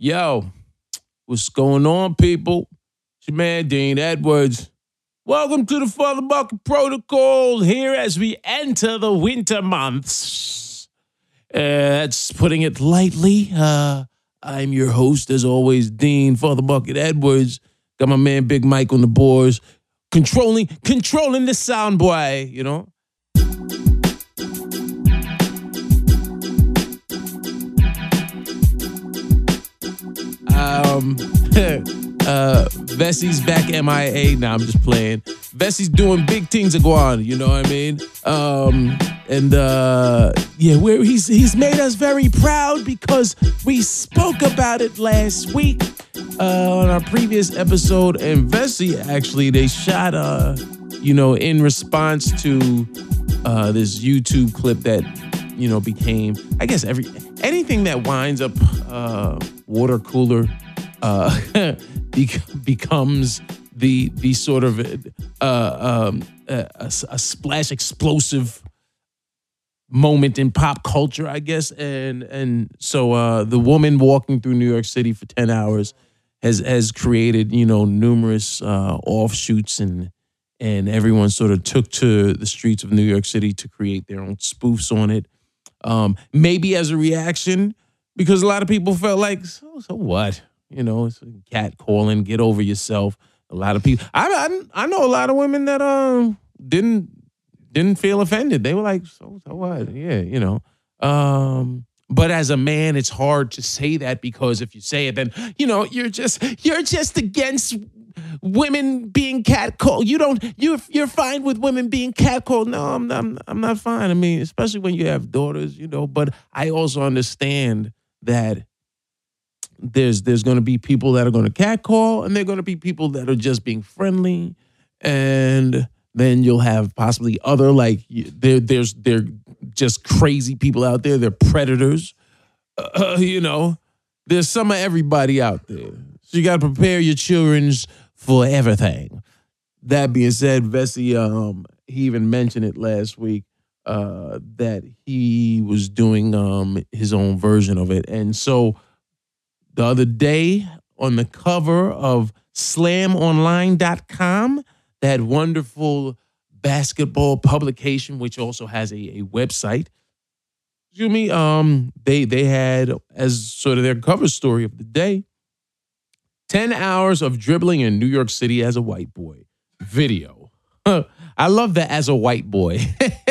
Yo, what's going on, people? It's your man, Dean Edwards. Welcome to the FuthaMuckin' Protocol here as we enter the winter months. Uh, that's putting it lightly. Uh, I'm your host, as always, Dean FuthaMuckin' Edwards. Got my man Big Mike on the boards, controlling controlling the sound boy, you know. Um, uh, Vecsey's back MIA. Now I'm just playing. Vecsey's doing big things again. You know what I mean? Um, and uh, yeah, where he's he's made us very proud because we spoke about it last week uh, on our previous episode. And Vessie actually they shot uh, you know, in response to uh this YouTube clip that you know became I guess every anything that winds up uh water cooler uh becomes the the sort of uh um a, a, splash explosive moment in pop culture I guess and and so uh the woman walking through New York City for 10 hours has has created you know numerous uh offshoots and and everyone sort of took to the streets of New York City to create their own spoofs on it. Um, maybe as a reaction, because a lot of people felt like, so, so what? You know, it's cat calling, get over yourself. A lot of people, I, I, I know a lot of women that um didn't didn't feel offended. They were like, so so what? Yeah, you know. Um, but as a man, it's hard to say that because if you say it, then you know you're just you're just against women being catcalled. You don't you're you're fine with women being catcalled. No, I'm not, I'm not fine. I mean, especially when you have daughters, you know. But I also understand that there's there's going to be people that are going to catcall, and there're going to be people that are just being friendly, and then you'll have possibly other like there there's there just crazy people out there. They're predators. Uh, you know, there's some of everybody out there. So you got to prepare your children's for everything. That being said, Vecsey, um, he even mentioned it last week uh, that he was doing um, his own version of it. And so the other day on the cover of slamonline.com, that wonderful basketball publication, which also has a, a website, excuse me, um, they they had as sort of their cover story of the day 10 hours of dribbling in New York City as a white boy. Video. I love that as a white boy,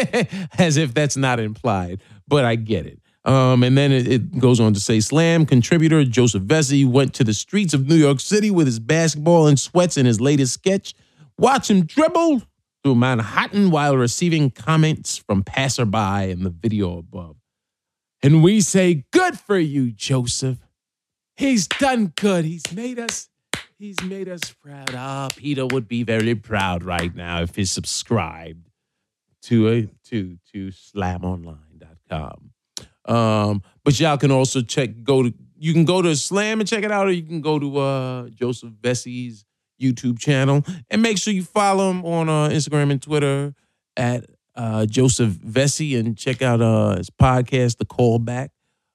as if that's not implied, but I get it. Um, and then it, it, goes on to say Slam contributor Joseph Vecsey went to the streets of New York City with his basketball and sweats in his latest sketch. Watch him dribble through Manhattan while receiving comments from passerby in the video above. And we say, Good for you, Joseph. He's done good. He's made us. He's made us proud. Ah, Peter would be very proud right now if he subscribed to a to to slamonline.com. Um, but y'all can also check go to you can go to Slam and check it out, or you can go to uh Joseph Vecsey's YouTube channel and make sure you follow him on uh, Instagram and Twitter at uh, Joseph Vesey and check out uh, his podcast, The Callback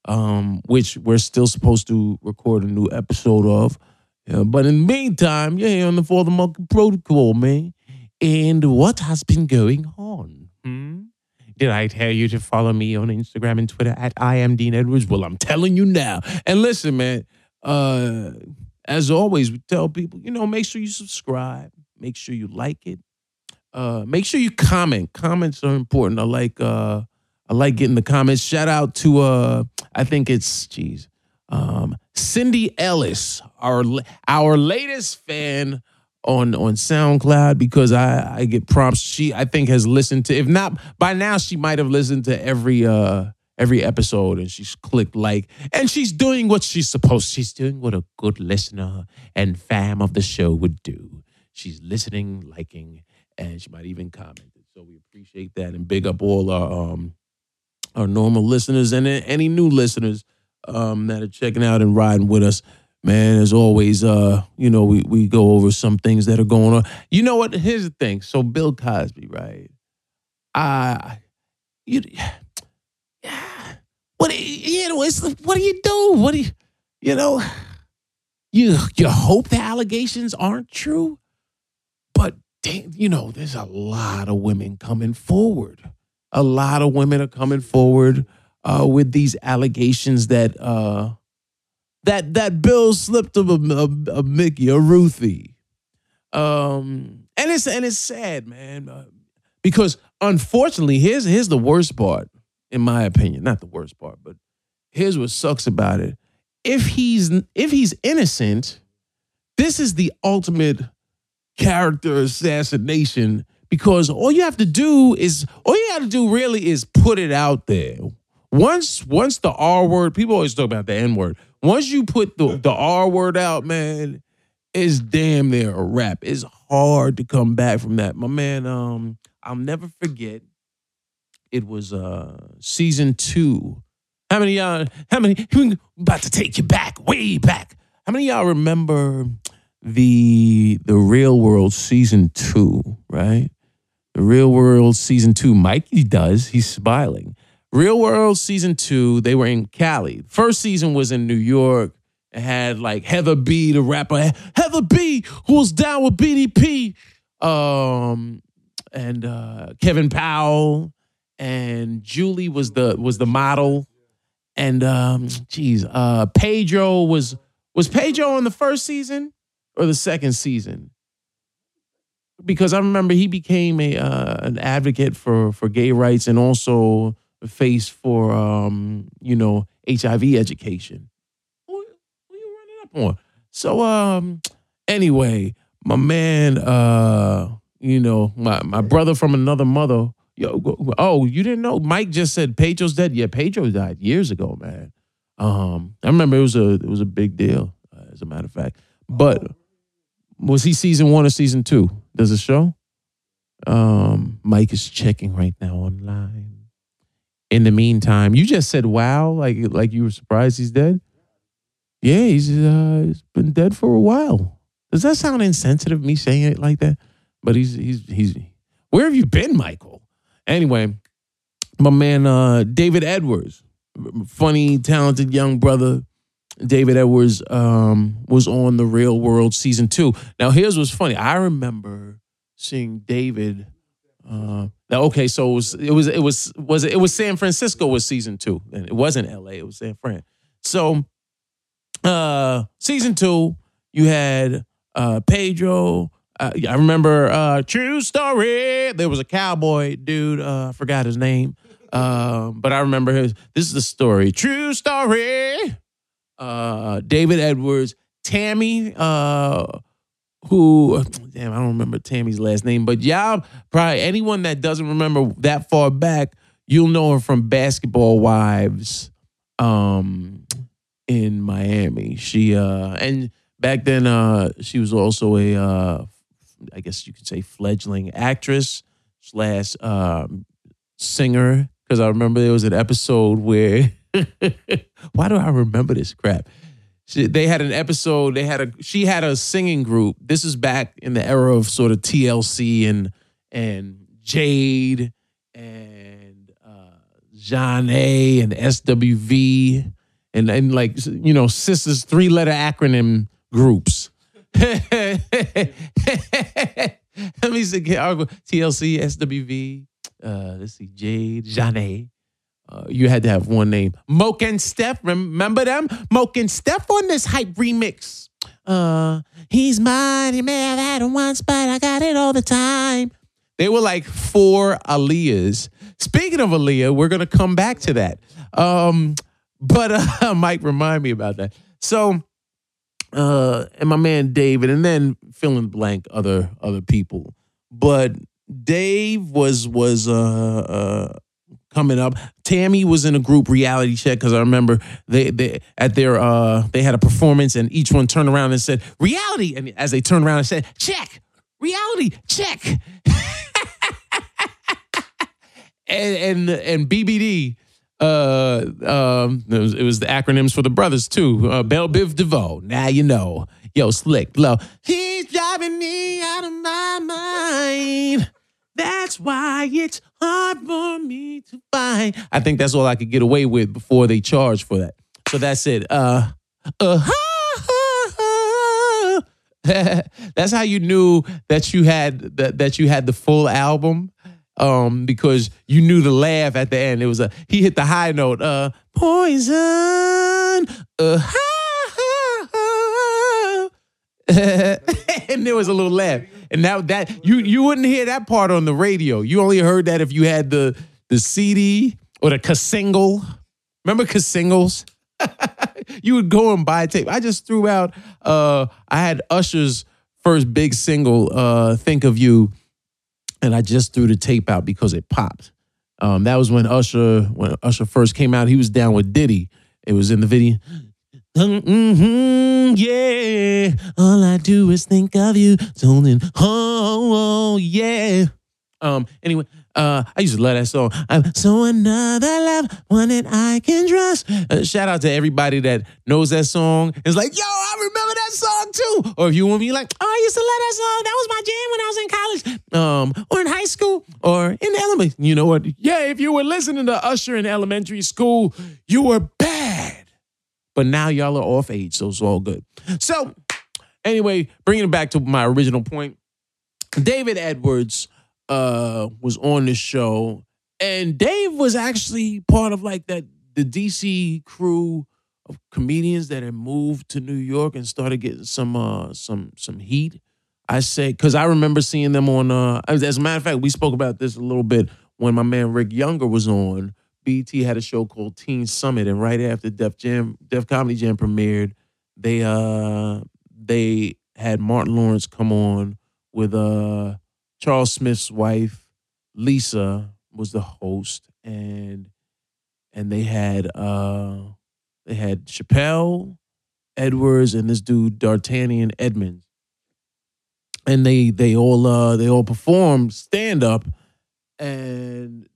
um, which we're still supposed to record a new episode of. Yeah, but in the meantime, you're here on the FuthaMuckin' Protocol, man. And what has been going on? Did I tell you to follow me on Instagram and Twitter at I am Dean Edwards? Well, I'm telling you now. And listen, man, uh, as always, we tell people, you know, make sure you subscribe, make sure you like it, uh, make sure you comment. Comments are important. I like uh I like getting the comments. Shout out to uh I think it's geez, um, Cindy Ellis, our our latest fan on on SoundCloud because I I get prompts. She I think has listened to if not by now she might have listened to every uh every episode and she's clicked like and she's doing what she's supposed. She's doing what a good listener and fam of the show would do. She's listening, liking, and she might even comment. So we appreciate that and big up all our um our normal listeners and any new listeners um, that are checking out and riding with us. Man, as always, uh, you know, we, we go over some things that are going on. You know what? Here's the thing. So Bill Cosby, right? I, you, yeah. What you know? It's what do you do? What do you? you know, you you hope the allegations aren't true, but you know, there's a lot of women coming forward. A lot of women are coming forward uh, with these allegations that uh, that that Bill slipped of a, a, a Mickey, a Ruthie. Um, and it's and it's sad, man, uh, because unfortunately, here's here's the worst part, in my opinion. Not the worst part, but here's what sucks about it. If he's if he's innocent, this is the ultimate character assassination because all you have to do is all you have to do really is put it out there. Once once the R word, people always talk about the N word. Once you put the, the R word out, man, it's damn near a wrap. It's hard to come back from that. My man, um, I'll never forget. It was uh season two. How many y'all? How many? About to take you back, way back. How many y'all remember the the Real World season two? Right, the Real World season two. Mikey does. He's smiling. Real World season two. They were in Cali. First season was in New York. It had like Heather B, the rapper Heather B, who was down with BDP, um, and uh, Kevin Powell, and Julie was the was the model, and um, geez, uh, Pedro was was Pedro in the first season or the second season? Because I remember he became a uh, an advocate for for gay rights and also face for um, you know HIV education Who, who you running up on. So um anyway, my man uh you know, my my brother from another mother, yo oh, you didn't know Mike just said Pedro's dead. Yeah, Pedro died years ago, man. Um I remember it was a it was a big deal uh, as a matter of fact. But was he season 1 or season 2? Does it show? Um Mike is checking right now online. In the meantime, you just said wow like like you were surprised he's dead? Yeah, he's, uh, he's been dead for a while. Does that sound insensitive, me saying it like that? But he's he's he's where have you been, Michael? Anyway, my man uh, David Edwards, funny, talented young brother. David Edwards um, was on the Real World season two. Now, here's what's funny. I remember seeing David. Uh, okay, so it was it was it was was it, was San Francisco was season two, and it wasn't L.A. It was San Fran. So uh, season two, you had uh, Pedro. Uh, I remember uh, True Story. There was a cowboy dude. Uh, I forgot his name, uh, but I remember his. This is the story. True Story. Uh, David Edwards, Tammy. Uh, who? Damn, I don't remember Tammy's last name, but y'all probably anyone that doesn't remember that far back, you'll know her from Basketball Wives. Um, in Miami. She uh and back then uh she was also a uh I guess you could say fledgling actress slash um singer because I remember there was an episode where why do I remember this crap? She, they had an episode. They had a she had a singing group. This is back in the era of sort of TLC and and Jade and uh, Zhané and SWV and and like you know sisters three letter acronym groups. Let me see TLC, SWV. Uh, let's see, Jade, Zhané. Uh, you had to have one name. Mokenstef, remember them? Mokenstef on this hype remix. Uh, he's mine, he may have had it once, but I got it all the time. They were like four Aaliyahs. Speaking of Aaliyah, we're gonna come back to that. Um, but uh, Mike, remind me about that. So, uh, and my man David, and then fill in blank other other people. But Dave was was uh, uh coming up. Tammy was in a group reality check because I remember they they at their uh they had a performance and each one turned around and said reality, and as they turned around and said check reality check. and and and BBD uh, um, it was, it was the acronyms for the brothers too. Uh, Bell Biv DeVoe. Now you know. Yo, slick, low. He's driving me out of my mind. That's why it's hard for me to find. I think that's all I could get away with before they charge for that. So that's it. Uh, Uh, That's how you knew that you had that, that you had the full album. Um, because you knew the laugh at the end. It was a he hit the high note, uh, poison. Uh, and there was a little laugh. And now that you you wouldn't hear that part on the radio. You only heard that if you had the the CD or the cassingle. Remember casingles? you would go and buy a tape. I just threw out. Uh, I had Usher's first big single, uh, "Think of You," and I just threw the tape out because it popped. Um, that was when Usher when Usher first came out. He was down with Diddy. It was in the video. Mm-hmm, yeah, all I do is think of you. Zoning, oh, oh yeah. Um. Anyway, uh, I used to love that song. I'm so another love, one that I can trust. Uh, shout out to everybody that knows that song. It's like, yo, I remember that song too. Or if you want me like, oh, I used to love that song. That was my jam when I was in college, um, or in high school, or in elementary. You know what? Yeah, if you were listening to Usher in elementary school, you were. But now y'all are off age, so it's all good. So, anyway, bringing it back to my original point, David Edwards uh was on the show and Dave was actually part of like that the DC crew of comedians that had moved to New York and started getting some uh some some heat. I say cuz I remember seeing them on uh as a matter of fact we spoke about this a little bit when my man Rick Younger was on. BT had a show called Teen Summit and right after Def Jam Def Comedy Jam premiered, they uh they had Martin Lawrence come on with uh Charles Smith's wife, Lisa, was the host, and and they had uh they had Chappelle, Edwards, and this dude D'Artagnan Edmonds, and they they all uh they all performed stand up, and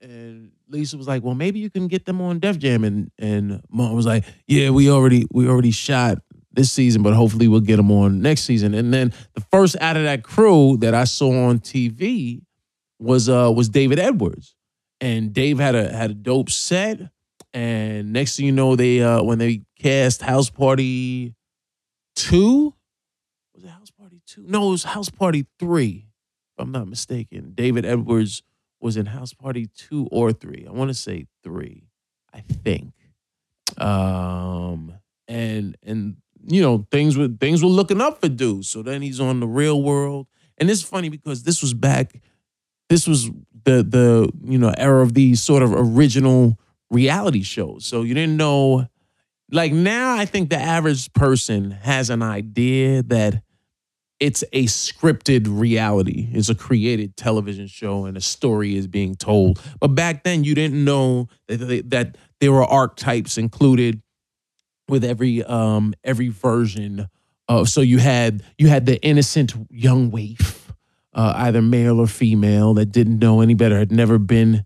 and Lisa was like, well, maybe you can get them on Def Jam, and and Mom was like, yeah, we already we already shot this season, but hopefully we'll get them on next season. And then the first out of that crew that I saw on TV was uh was David Edwards. And Dave had a had a dope set. And next thing you know, they uh when they cast House Party 2, was it House Party 2? No, it was House Party 3, if I'm not mistaken. David Edwards was in House Party 2 or 3. I want to say 3, I think. Um and and you know, things were things were looking up for dude. So then he's on the real world. And it's funny because this was back, this was the the you know era of these sort of original reality shows. So you didn't know like now I think the average person has an idea that it's a scripted reality. It's a created television show and a story is being told. But back then you didn't know that, that there were archetypes included with every um every version of so you had you had the innocent young waif uh, either male or female that didn't know any better had never been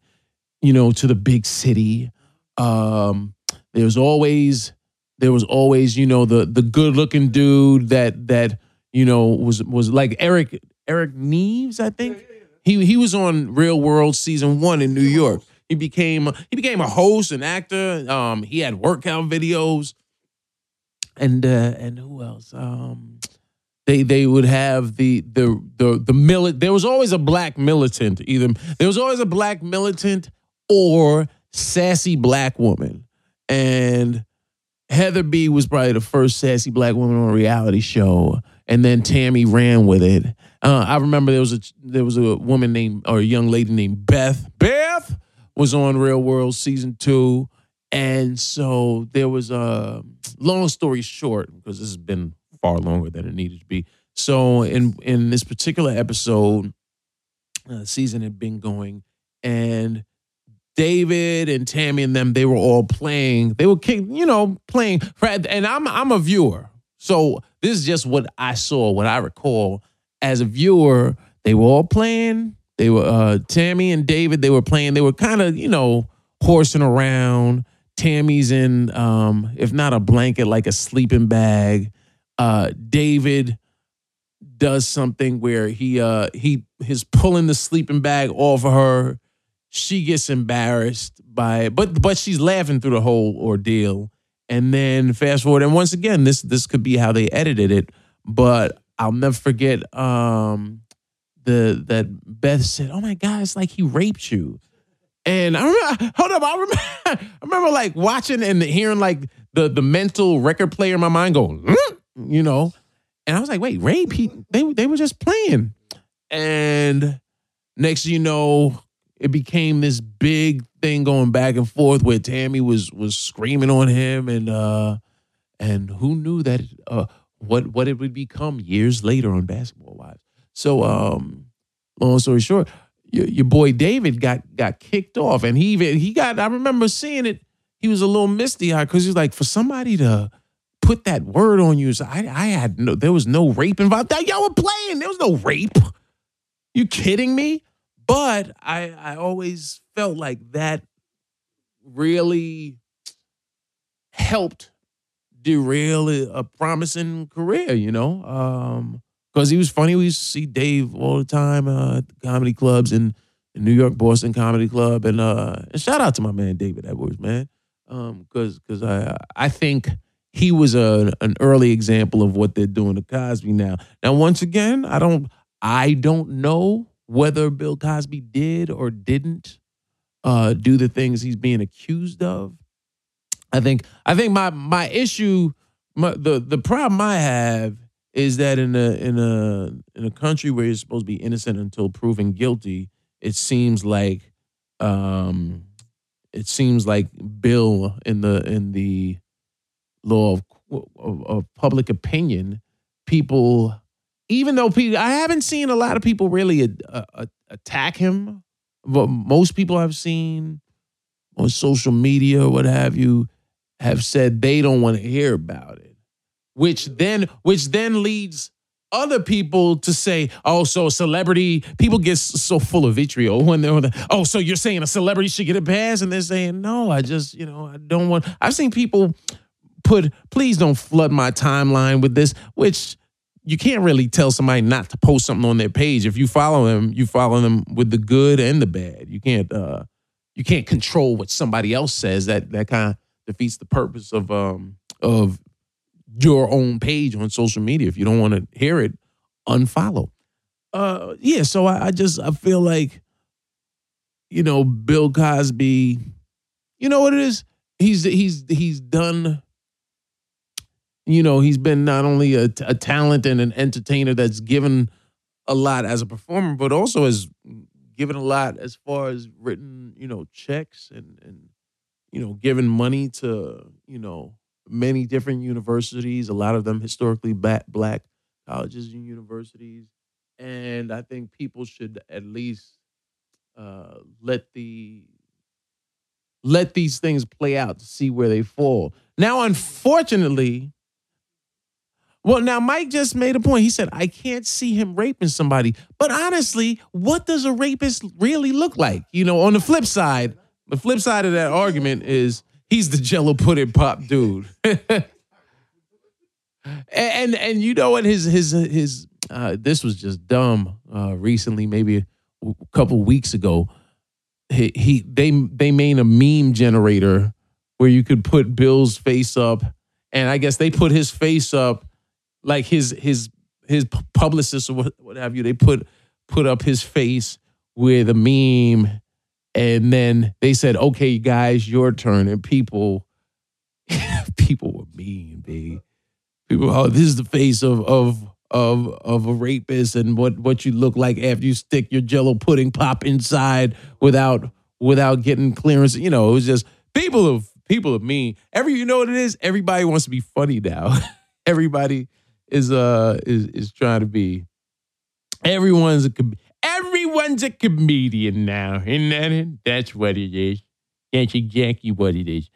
you know to the big city um there was always there was always you know the the good looking dude that that you know was was like Eric Eric Nies I think he he was on Real World season 1 in New York he became he became a host and actor um he had workout videos and uh, and who else? Um, they they would have the the the the milit. There was always a black militant. Either there was always a black militant or sassy black woman, and Heather B was probably the first sassy black woman on a reality show, and then Tammy ran with it. Uh, I remember there was a there was a woman named or a young lady named Beth. Beth was on Real World season two. And so there was a long story short, because this has been far longer than it needed to be. So in in this particular episode, uh, season had been going, and David and Tammy and them, they were all playing. They were, you know, playing. And I'm I'm a viewer, so this is just what I saw, what I recall as a viewer. They were all playing. They were uh, Tammy and David. They were playing. They were kind of, you know, horsing around. Tammy's in, um, if not a blanket, like a sleeping bag. Uh, David does something where he uh he he's pulling the sleeping bag off of her. She gets embarrassed by it, but but she's laughing through the whole ordeal. And then fast forward, and once again, this this could be how they edited it, but I'll never forget um, the that Beth said, "Oh my God, it's like he raped you." And I remember, hold up, I remember, I remember like watching and hearing like the the mental record player in my mind go, "Hmm?" you know, and I was like, wait, rape? He, they they were just playing, and next you know, it became this big thing going back and forth where Tammy was was screaming on him, and uh, and who knew that uh, what what it would become years later on Basketball Wives. So, um, long story short, your, your boy David got got kicked off, and he even he got. I remember seeing it. He was a little misty eyed because he's like, for somebody to put that word on you, so I I had no, there was no rape involved. That y'all were playing. There was no rape. You kidding me? But I I always felt like that really helped derail a promising career, you know. Um, because he was funny. We used to see Dave all the time uh, at the comedy clubs in, in New York, Boston Comedy Club, and uh, and shout out to my man David Edwards, man, because um, because I I think he was a an early example of what they're doing to Cosby now. Now, once again, I don't I don't know whether Bill Cosby did or didn't uh, do the things he's being accused of. I think I think my my issue, my, the the problem I have is that in a in a in a country where you're supposed to be innocent until proven guilty, it seems like um it seems like Bill in the in the law of, of, of public opinion, people even though people I haven't seen a lot of people really uh, uh, attack him, but most people I've seen on social media or what have you have said they don't want to hear about it which then which then leads other people to say, oh, so celebrity people get so full of vitriol when they're, oh, so you're saying a celebrity should get a pass, and they're saying, no, I just, you know, I don't want. I've seen people put, please don't flood my timeline with this, which you can't really tell somebody not to post something on their page. If you follow them, you follow them with the good and the bad. You can't, uh, you can't control what somebody else says. That that kind of defeats the purpose of um of your own page on social media. If you don't want to hear it, unfollow. Uh, yeah. So I, I just I feel like, you know, Bill Cosby. You know what it is? He's he's he's done. You know, he's been not only a, a talent and an entertainer that's given a lot as a performer, but also has given a lot as far as written, you know, checks and and you know, given money to you know many different universities, a lot of them historically black, colleges and universities. And I think people should at least uh, let the let these things play out to see where they fall. Now, unfortunately, well, now Mike just made a point. He said, I can't see him raping somebody. But honestly, what does a rapist really look like? You know, on the flip side, the flip side of that argument is He's the Jello pudding pop dude. and, and and you know what his his his uh, this was just dumb. Uh, recently, maybe a couple weeks ago, he, he they they made a meme generator where you could put Bill's face up, and I guess they put his face up, like his his his publicist or what, have you. They put put up his face with a meme and then they said, "Okay, guys, your turn." And people, people were mean, baby. People, oh, this is the face of of of of a rapist, and what what you look like after you stick your Jello pudding pop inside without without getting clearance. You know, it was just people of people of mean. Every you know what it is. Everybody wants to be funny now. Everybody is uh is is trying to be. Everyone's a everyone's a comedian now, isn't that That's what it is. That's exactly what it is.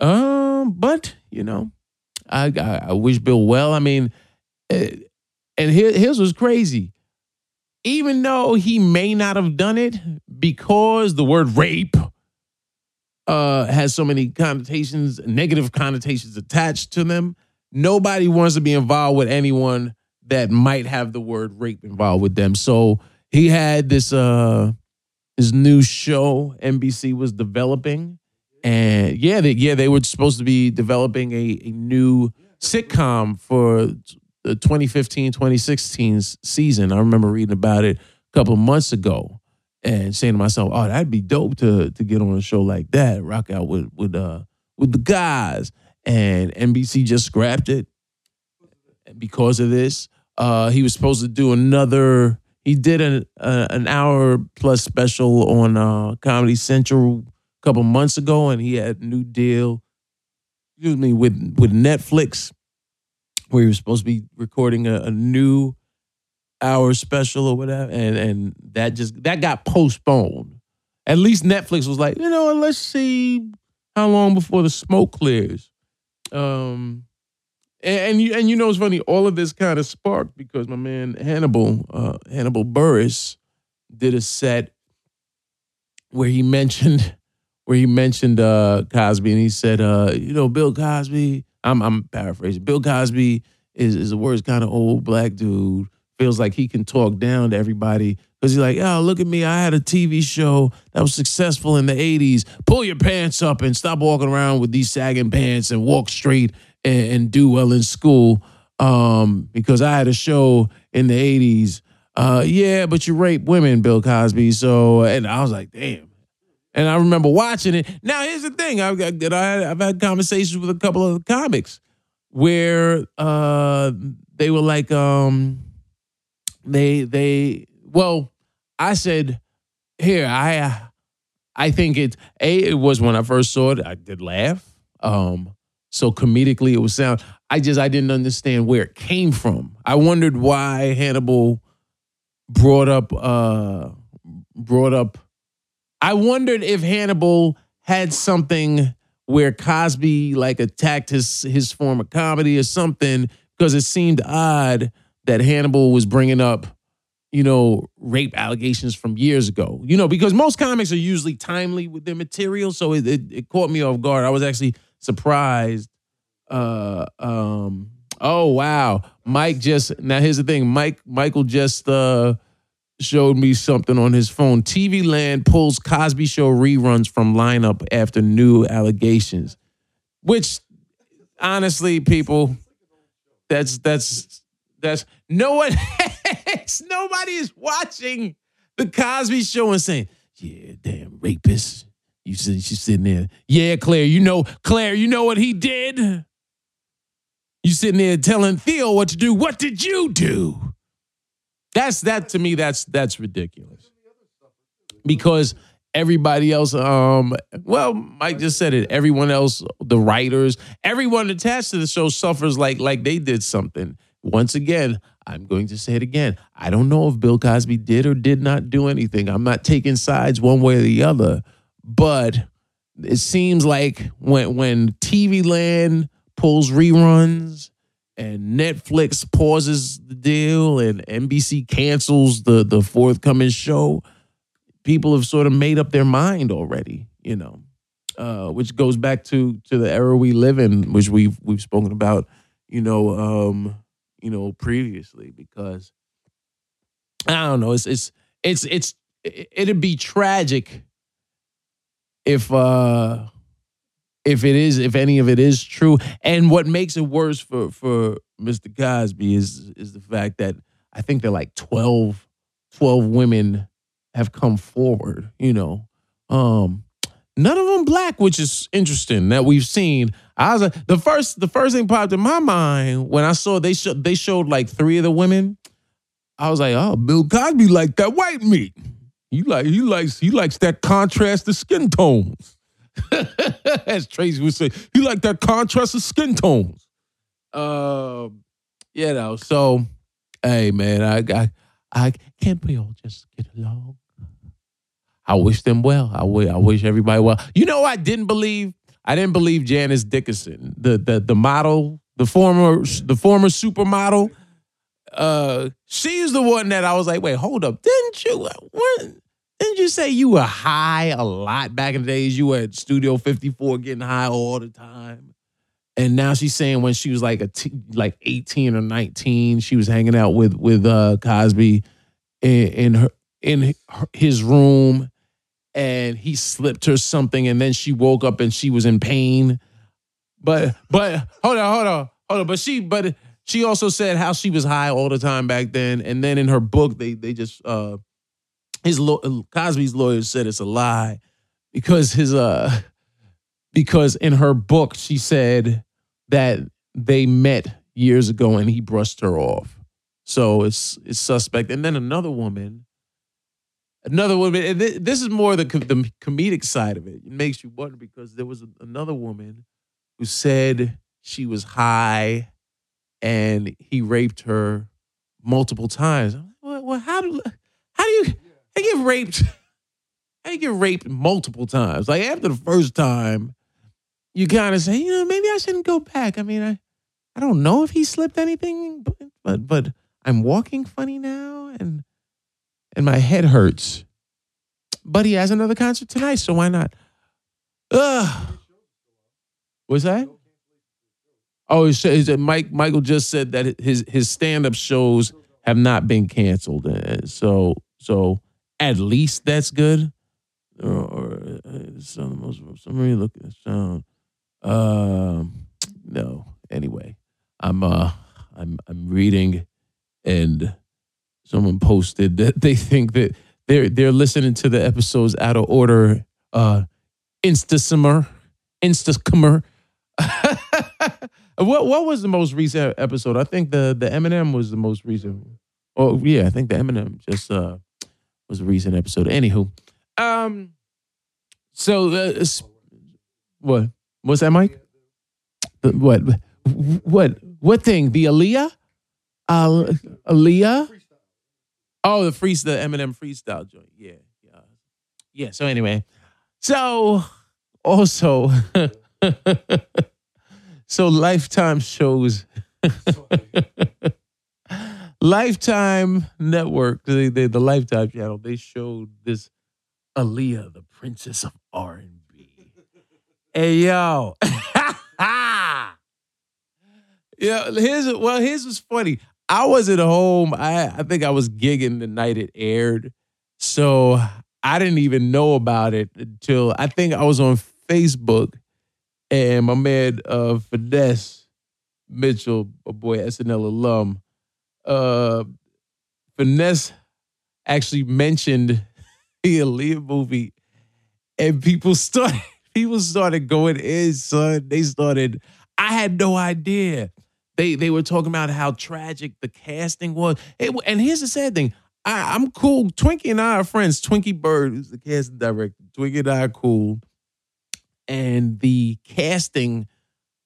Um, but you know, I I, I wish Bill well. I mean, uh, and here, here's what's crazy. Even though he may not have done it because the word rape uh, has so many connotations, negative connotations attached to them, nobody wants to be involved with anyone that might have the word rape involved with them. So he had this uh his new show NBC was developing, And yeah, they, yeah, they were supposed to be developing a, a new sitcom for the 2015 2016 season. I remember reading about it a couple months ago and saying to myself, "Oh, that'd be dope to to get on a show like that, rock out with with uh with the guys." And NBC just scrapped it because of this. Uh, he was supposed to do another. He did an uh, an hour plus special on uh, Comedy Central a couple months ago, and he had a new deal. Excuse me with with Netflix, where he was supposed to be recording a, a new hour special or whatever, and and that just that got postponed. At least Netflix was like, you know, let's see how long before the smoke clears. Um, and, and you and you know it's funny. All of this kind of sparked because my man Hannibal uh, Hannibal Buress did a set where he mentioned where he mentioned uh, Cosby and he said, uh, you know, Bill Cosby. I'm I'm paraphrasing. Bill Cosby is is the worst kind of old black dude. Feels like he can talk down to everybody because he's like, oh, look at me. I had a TV show that was successful in the 80s. Pull your pants up and stop walking around with these sagging pants and walk straight and, and do well in school. Um, because I had a show in the 80s. Uh, yeah, but you rape women, Bill Cosby. So, and I was like, damn. And I remember watching it. Now, here's the thing: I've got, I've had conversations with a couple of comics where uh, they were like, um, they they well, I said, here I I think it a it was when I first saw it, I did laugh. Um, so comedically it was sound. I just I didn't understand where it came from. I wondered why Hannibal brought up uh brought up I wondered if Hannibal had something where Cosby like attacked his his form of comedy or something because it seemed odd that Hannibal was bringing up you know rape allegations from years ago. You know because most comics are usually timely with their material so it, it, it caught me off guard. I was actually surprised uh um oh wow. Mike just now here's the thing. Mike Michael just uh showed me something on his phone. TV Land pulls Cosby Show reruns from lineup after new allegations, which honestly, people, that's that's that's no one, nobody is watching the Cosby Show and saying, "Yeah, damn rapist." You said she's sitting there. Yeah, Claire, you know, Claire, you know what he did. You sitting there telling Theo what to do. What did you do? That's that to me. That's that's ridiculous. Because everybody else, um, well, Mike just said it. Everyone else, the writers, everyone attached to the show suffers like like they did something. Once again, I'm going to say it again. I don't know if Bill Cosby did or did not do anything. I'm not taking sides one way or the other, but it seems like when when TV Land pulls reruns and Netflix pauses the deal and NBC cancels the the forthcoming show, people have sort of made up their mind already, you know. Uh, which goes back to to the era we live in, which we've we've spoken about, you know, um, you know, previously, because I don't know, it's it's it's it's it'd be tragic if uh if it is, if any of it is true. And what makes it worse for for Mr. Cosby is is the fact that I think they're like 12, 12 women have come forward, you know. Um, none of them black, which is interesting that we've seen. I was like, the first the first thing popped in my mind when I saw they showed they showed like three of the women. I was like, oh, Bill Cosby like that white meat. He like he likes he likes that contrast of skin tones. As Tracy would say, he like that contrast of skin tones. Um, you know, so hey man, I I, I can't we all just get along? I wish them well. I wish wish everybody well. You know, I didn't believe I didn't believe Janice Dickinson, the the the model, the former the former supermodel. Uh, she's the one that I was like, wait, hold up, didn't you? When didn't you say you were high a lot back in the days? You were at Studio 54 getting high all the time. And now she's saying when she was like a t- like 18 or 19, she was hanging out with with uh, Cosby in, in her in his room and he slipped her something, and then she woke up and she was in pain. But but hold on, hold on, hold on. But she but she also said how she was high all the time back then, and then in her book they they just uh his Cosby's lawyer said it's a lie because his uh because in her book she said that they met years ago and he brushed her off. So it's it's suspect. And then another woman, another woman, and this is more the the comedic side of it. It makes you wonder because there was another woman who said she was high and he raped her multiple times. Well, well how do how do you I get raped? How you get raped multiple times? Like after the first time, you kind of say, you know, maybe I shouldn't go back. I mean, I I don't know if he slipped anything, but but, but I'm walking funny now and and my head hurts. But he has another concert tonight, so why not? Ugh. What's that? Oh, is it Mike Michael just said that his his stand up shows have not been canceled, so so at least that's good. Or, or uh, some most summary look at sound. Um, no. Anyway, I'm uh I'm I'm reading, and someone posted that they think that they're they're listening to the episodes out of order. Uh, Instasimmer, Instacummer. what what was the most recent episode? I think the the Eminem was the most recent. Oh yeah, I think the Eminem just uh was a recent episode. Anywho, um, so uh, what what's that, Mike? What what what thing? The Aaliyah? Uh, Aaliyah? Oh, the free the Eminem freestyle joint. Yeah, yeah, yeah. So anyway, so also, so Lifetime shows. Lifetime Network, the, the, the Lifetime channel, they showed this Aaliyah, the princess of R and B. Hey yo, Yeah, his well, his was funny. I was at home. I I think I was gigging the night it aired, so I didn't even know about it until I think I was on Facebook, and my man uh, Finesse Mitchell, a boy SNL alum, uh, Finesse actually mentioned the Aaliyah movie, and people started people started going in, son. They started. I had no idea. They they were talking about how tragic the casting was. It, and here's the sad thing. I, I'm cool. Twinkie and I are friends. Twinkie Byrd, who's the casting director. Twinkie and I are cool. And the casting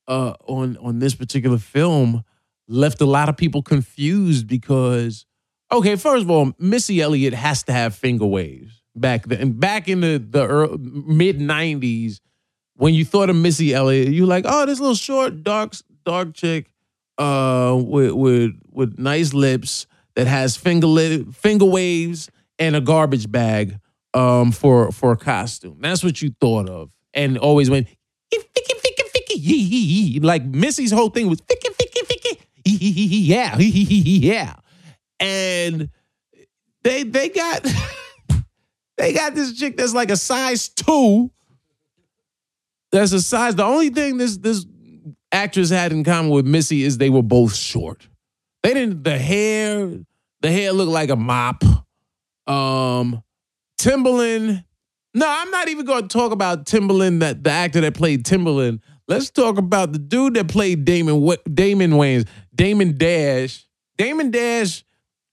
uh, on on this particular film left a lot of people confused because, okay, first of all, Missy Elliott has to have finger waves back then. Back in the the mid '90s, when you thought of Missy Elliott, you like, oh, this little short, dark, dark chick uh, with with with nice lips that has finger lip, finger waves and a garbage bag um for for a costume. That's what you thought of, and always went ficky ficky ficky yee like Missy's whole thing was ficky ficky ficky yeah yeah, and they they got they got this chick that's like a size two. That's a size. The only thing this this actress had in common with Missy is they were both short. They didn't the hair, the hair looked like a mop. Um Timbaland. No, I'm not even going to talk about Timbaland, that the actor that played Timbaland. Let's talk about the dude that played Damon Damon Wayans, Damon Dash. Damon Dash,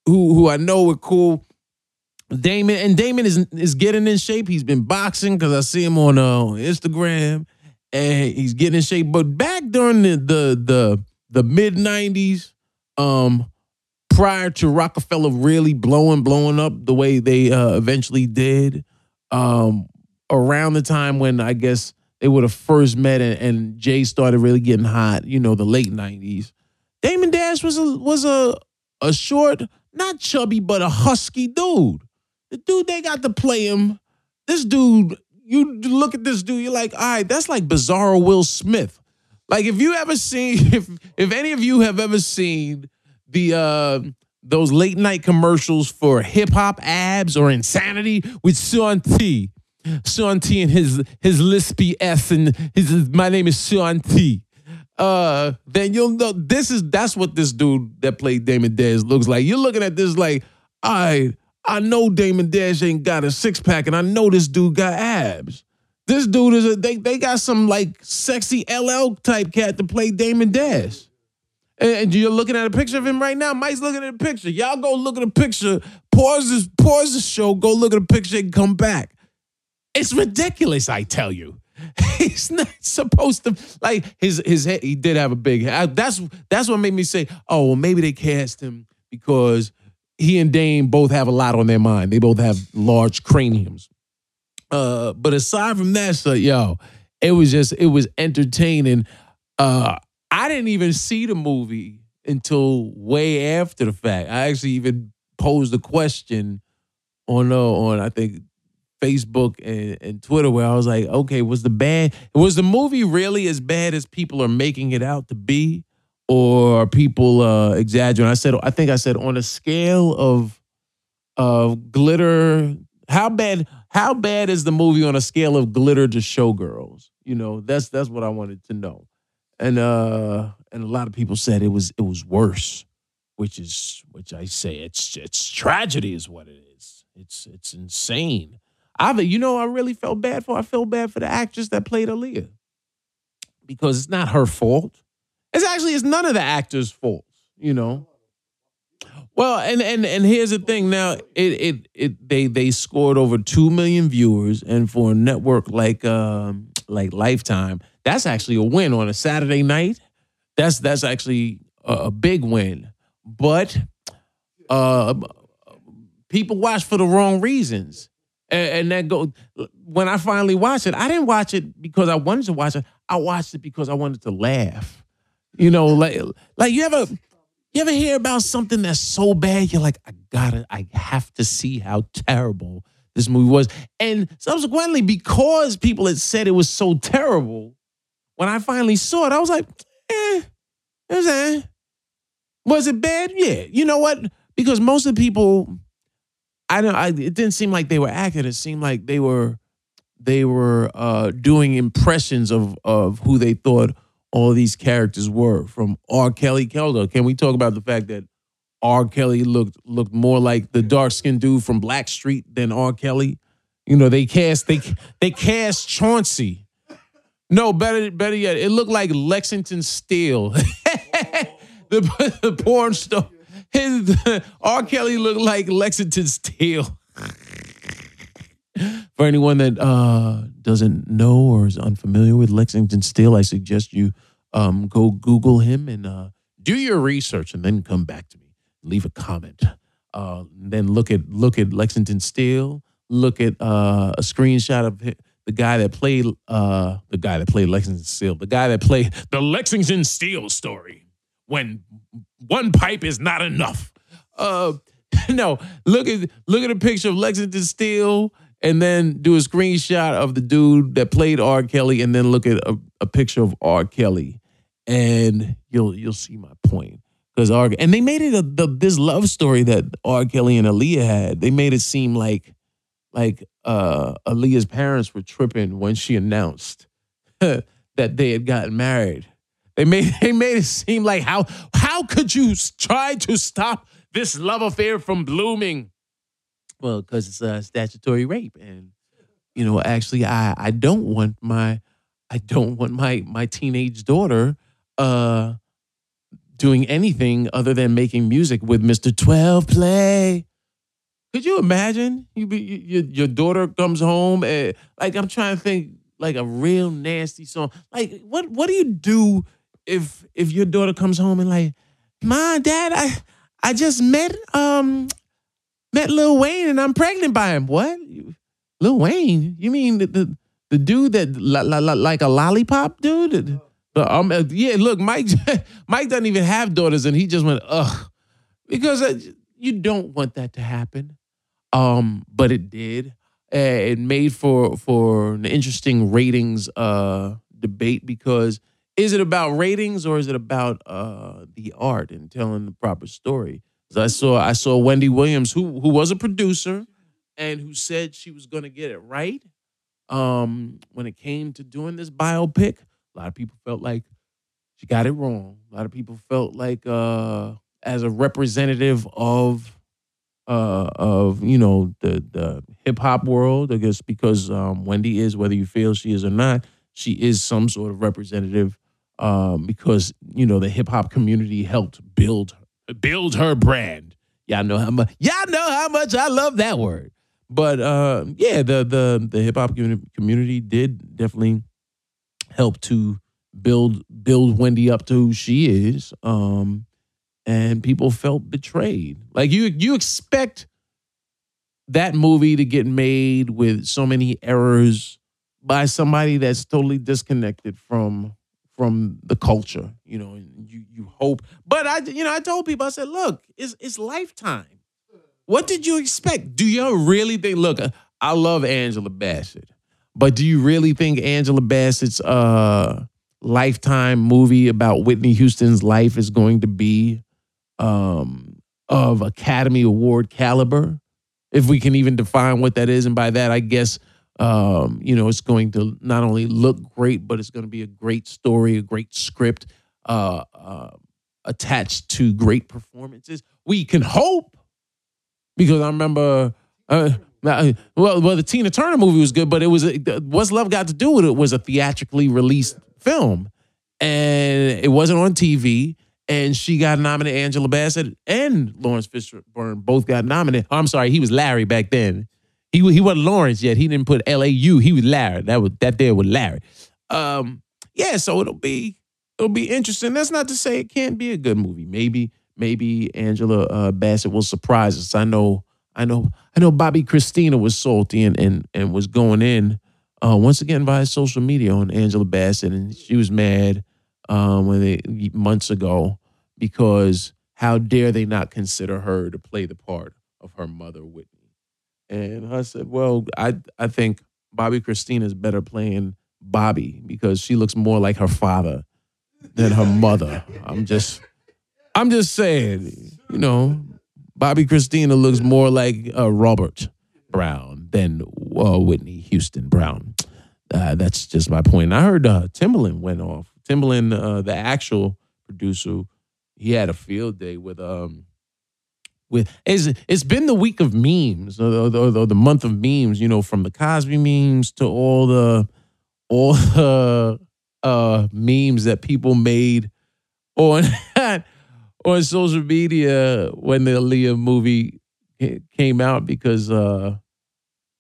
who who I know were cool. Damon and Damon is is getting in shape. He's been boxing because I see him on uh, Instagram and he's getting in shape. But back during the the the, the mid '90s, um, prior to Roc-A-Fella really blowing blowing up the way they uh, eventually did, um, around the time when I guess they would have first met and, and Jay started really getting hot. You know, the late '90s. Damon Dash was a was a a short, not chubby, but a husky dude. The dude they got to play him. This dude you look at this dude, you're like, all right, that's like Bizarro Will Smith. Like if you ever seen, if if any of you have ever seen the uh those late night commercials for hip hop abs or insanity with Shaun T. Shaun T and his his lispy S and his, his my name is Shaun T. Uh, then you'll know this is that's what this dude that played Damon Dash looks like. You're looking at this like, I I know Damon Dash ain't got a six pack, and I know this dude got abs. This dude is a they they got some like sexy LL type cat to play Damon Dash. And you're looking at a picture of him right now. Mike's looking at a picture. Y'all go look at a picture. Pause this, pause the show. Go look at a picture and come back. It's ridiculous, I tell you. He's not supposed to like his his head. He did have a big head. That's that's what made me say, oh, well, maybe they cast him because he and Dame both have a lot on their mind. They both have large craniums. Uh, but aside from that, so yo, it was just it was entertaining. Uh, I didn't even see the movie until way after the fact. I actually even posed a question on uh, on I think Facebook and, and Twitter where I was like, okay, was the bad was the movie really as bad as people are making it out to be? Or people uh exaggerating? I said I think I said on a scale of of glitter, how bad how bad is the movie on a scale of glitter to showgirls? You know, that's that's what I wanted to know. And uh and a lot of people said it was it was worse which is which i say it's it's tragedy is what it is. It's it's insane. I you know i really felt bad for i felt bad for the actress that played Aaliyah. Because it's not her fault it's actually it's none of the actors fault you know well and and and here's the thing now it it it they they scored over 2 million viewers and for a network like um like lifetime that's actually a win on a Saturday night. That's that's actually a, a big win. But uh, people watch for the wrong reasons. And, and that go when I finally watched it, I didn't watch it because I wanted to watch it. I watched it because I wanted to laugh. You know, like like you ever you ever hear about something that's so bad, you're like, I gotta, I have to see how terrible this movie was. And subsequently, because people had said it was so terrible, when I finally saw it, I was like, eh, it was, eh. was it bad? Yeah. You know what? Because most of the people, I don't. I, it didn't seem like they were acting. It seemed like they were they were uh, doing impressions of of who they thought all these characters were. From R. Kelly Kelda, can we talk about the fact that R. Kelly looked looked more like the dark skinned dude from Blackstreet than R. Kelly? You know, they cast they they cast Chauncey no, better better yet, it looked like Lexington Steele. the, the porn star. His R. Kelly looked like Lexington Steele. For anyone that uh, doesn't know or is unfamiliar with Lexington Steele, I suggest you um, go Google him and uh, do your research, and then come back to me. Leave a comment. Uh, then look at look at Lexington Steele. Look at uh, a screenshot of the guy that played uh the guy that played Lexington Steele, the guy that played the Lexington Steele story when one pipe is not enough. Uh no, look at look at a picture of Lexington Steele and then do a screenshot of the dude that played R. Kelly and then look at a, a picture of R. Kelly and you'll you'll see my point. Because R and they made it a, the, this love story that R. Kelly and Aaliyah had. They made it seem like like uh Aaliyah's parents were tripping when she announced that they had gotten married. They made they made it seem like how how could you try to stop this love affair from blooming? Well, because it's a statutory rape, and you know, actually, I I don't want my I don't want my my teenage daughter uh doing anything other than making music with Mr. 12 Play. Could you imagine? You be you, your, your daughter comes home and like I'm trying to think like a real nasty song. Like what what do you do if if your daughter comes home and like, Mom, Dad, I I just met um met Lil Wayne and I'm pregnant by him. What? Lil Wayne? You mean the the, the dude that la, la, la, like a lollipop dude? Um, yeah, look, Mike Mike doesn't even have daughters and he just went ugh because uh, you don't want that to happen. Um, but it did. Uh, it made for for an interesting ratings uh, debate because is it about ratings or is it about uh, the art and telling the proper story? I saw I saw Wendy Williams, who who was a producer and who said she was going to get it right. um, when it came to doing this biopic, a lot of people felt like she got it wrong. A lot of people felt like uh, as a representative of uh, of you know the the hip hop world, I guess because um, Wendy is whether you feel she is or not, she is some sort of representative um, because you know the hip hop community helped build build her brand. Y'all know how much y'all know how much I love that word. But uh, yeah, the the the hip hop community did definitely help to build build Wendy up to who she is. Um, and people felt betrayed. Like you you expect that movie to get made with so many errors by somebody that's totally disconnected from from the culture, you know, and you you hope. But I you know, I told people I said, "Look, it's it's lifetime. What did you expect? Do you really think look, I love Angela Bassett. But do you really think Angela Bassett's uh lifetime movie about Whitney Houston's life is going to be um, of Academy Award caliber, if we can even define what that is. And by that, I guess, um, you know, it's going to not only look great, but it's going to be a great story, a great script uh, uh, attached to great performances. We can hope, because I remember. Uh, well, well, the Tina Turner movie was good, but it was what's love got to do with it was a theatrically released film, and it wasn't on TV and she got nominated. Angela Bassett and Laurence Fishburne both got nominated. I'm sorry, he was Larry back then. He he wasn't Laurence yet. He didn't put L A U. He was Larry. That was that there was Larry. Um, yeah, so it'll be it'll be interesting. That's not to say it can't be a good movie. Maybe maybe Angela uh, Bassett will surprise us. I know I know I know Bobbi Kristina was salty and and and was going in uh, once again via social media on Angela Bassett, and she was mad um, when they months ago because how dare they not consider her to play the part of her mother, Whitney? And I said, well, I I think Bobbi Kristina is better playing Bobby because she looks more like her father than her mother. I'm just I'm just saying, you know, Bobbi Kristina looks more like uh, Robert Brown than uh, Whitney Houston Brown. Uh, that's just my point. And I heard uh, Timbaland went off. Timbaland, uh, the actual producer he had a field day with um with it's, it's been the week of memes or, or, or, the month of memes you know from the cosby memes to all the all the uh memes that people made on on social media when the Aaliyah movie came out because uh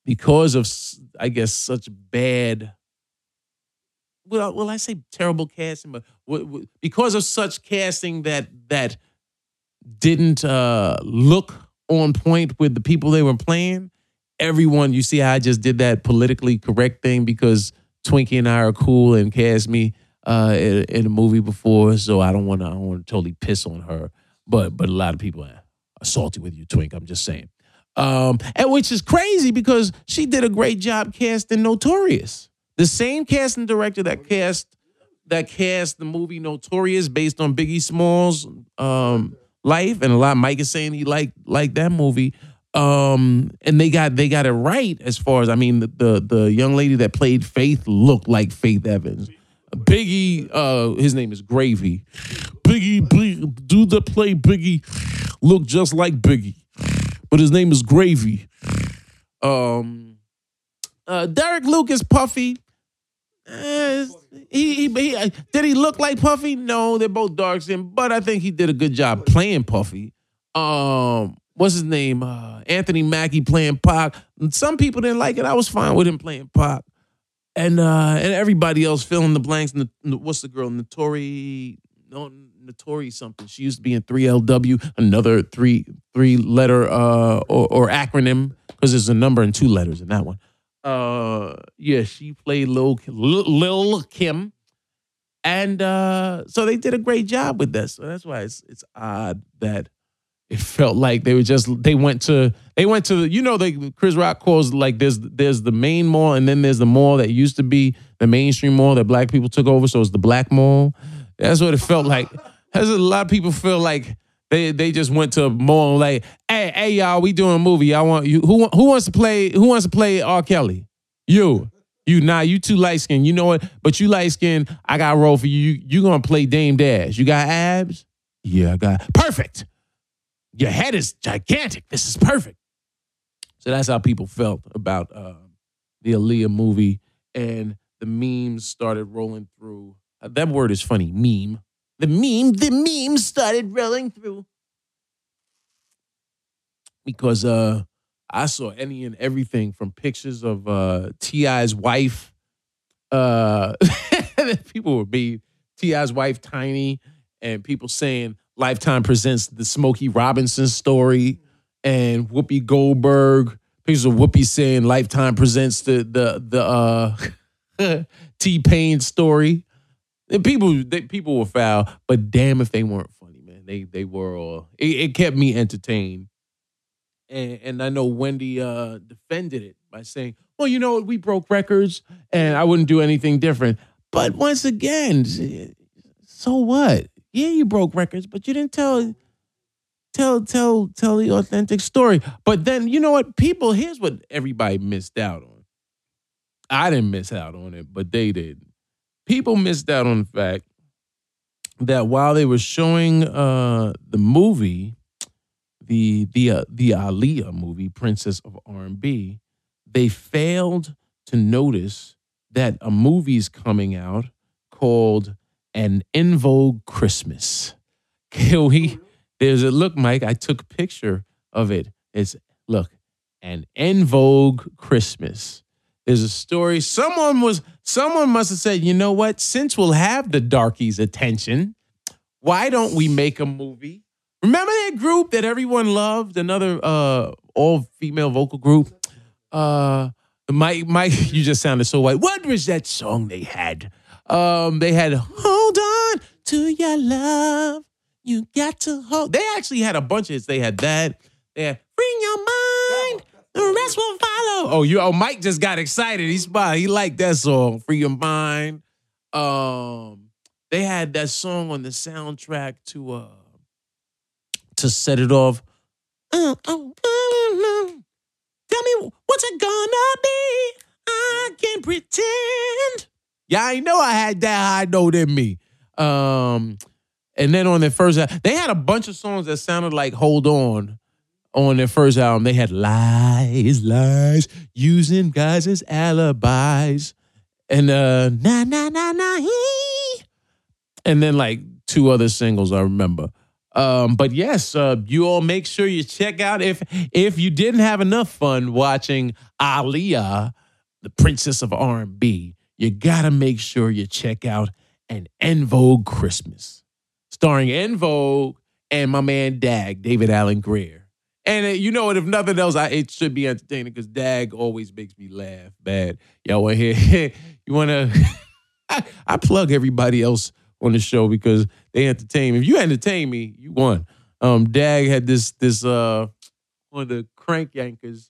because of I guess such bad well, will I say terrible casting, but because of such casting that that didn't uh, look on point with the people they were playing. Everyone, you see how I just did that politically correct thing because Twinkie and I are cool and cast me uh, in, in, a movie before, so I don't want to. I want to totally piss on her, but but a lot of people are salty with you, Twink. I'm just saying, um, and which is crazy because she did a great job casting Notorious. The same casting director that cast that cast the movie Notorious based on Biggie Smalls' um, life, and a lot Mike is saying he liked liked that movie. Um, and they got they got it right as far as I mean the, the the young lady that played Faith looked like Faith Evans. Biggie, uh, his name is Gravy. Biggie, Biggie, dude that played Biggie looked just like Biggie, but his name is Gravy. Um, uh, Derek Lucas Puffy he, he, he, did he look like Puffy? No, they're both dark skinned, but I think he did a good job playing Puffy. Um, what's his name? Uh, Anthony Mackie playing Pac. Some people didn't like it. I was fine with him playing Pac, and uh, and everybody else filling the blanks. What's the girl? Naturi, no, Naturi something. She used to be in 3LW, another three three letter uh or, or acronym because there's a number and two letters in that one. Uh, yeah, she played Lil, Lil Kim, and uh, so they did a great job with this. So that's why it's it's odd that it felt like they were just they went to they went to you know they Chris Rock calls like there's there's the main mall and then there's the mall that used to be the mainstream mall that black people took over. So it's the black mall. That's what it felt like. As a lot of people feel like they they just went to mall like, hey, hey, y'all, we doing a movie. I want you. Who who wants to play? Who wants to play R. Kelly? You. You nah, you too light skinned. You know what? But you light skinned. I got a role for you. You you gonna play Dame Dash. You got abs? Yeah, I got perfect. Your head is gigantic. This is perfect. So that's how people felt about uh, the Aaliyah movie, and the memes started rolling through. Uh, that word is funny, meme. The meme, the meme started rolling through because uh, I saw any and everything from pictures of uh, T.I.'s wife. Uh, people would be T.I.'s wife tiny, and people saying Lifetime presents the Smokey Robinson story, and Whoopi Goldberg. Pictures of Whoopi saying Lifetime presents the the the uh, T Pain story. And people they, people were foul, but damn if they weren't funny, man. They they were all. It, it kept me entertained and, and I know Wendy uh, defended it by saying, "Well, you know, we broke records, and I wouldn't do anything different." But once again, so what? Yeah, you broke records, but you didn't tell tell tell tell the authentic story. But then you know what? People, here's what everybody missed out on. I didn't miss out on it, but they did. People missed out on the fact that while they were showing uh, the movie, the the uh, the Aaliyah movie, Princess of R&B, they failed to notice that a movie's coming out called An En Vogue Christmas. Can we? There's a look, Mike. I took a picture of it. It's look, an En Vogue Christmas. There's a story. Someone was someone must have said, you know what? Since we'll have the darkies' attention, why don't we make a movie Remember that group that everyone loved? Another uh, all female vocal group. Uh, Mike, Mike, you just sounded so white. What was that song they had? Um, they had "Hold On to Your Love." You got to hold. They actually had a bunch of hits. They had that. They had "Bring Your Mind." The rest will follow. Oh, you. Oh, Mike just got excited. He smiled. He liked that song. Free your mind. Um, they had that song on the soundtrack to uh to set it off. Uh, oh, uh, tell me what's it gonna be? I can't pretend. Yeah, I know I had that high note in me. Um, and then on their first, they had a bunch of songs that sounded like "Hold On." On their first album, they had lies, lies, using guys as alibis, and uh, na na na na, and then like two other singles I remember. Um, but yes, uh, you all make sure you check out if if you didn't have enough fun watching Aaliyah, the Princess of R&B, you gotta make sure you check out an En Vogue Christmas, starring En Vogue and my man Dag, David Alan Grier. And uh, you know what? If nothing else, I, it should be entertaining because Dag always makes me laugh bad. Y'all want hear? you want to? I plug everybody else on the show because they entertain me. If you entertain me, you won. Um, Dag had this this uh on the Crank Yankers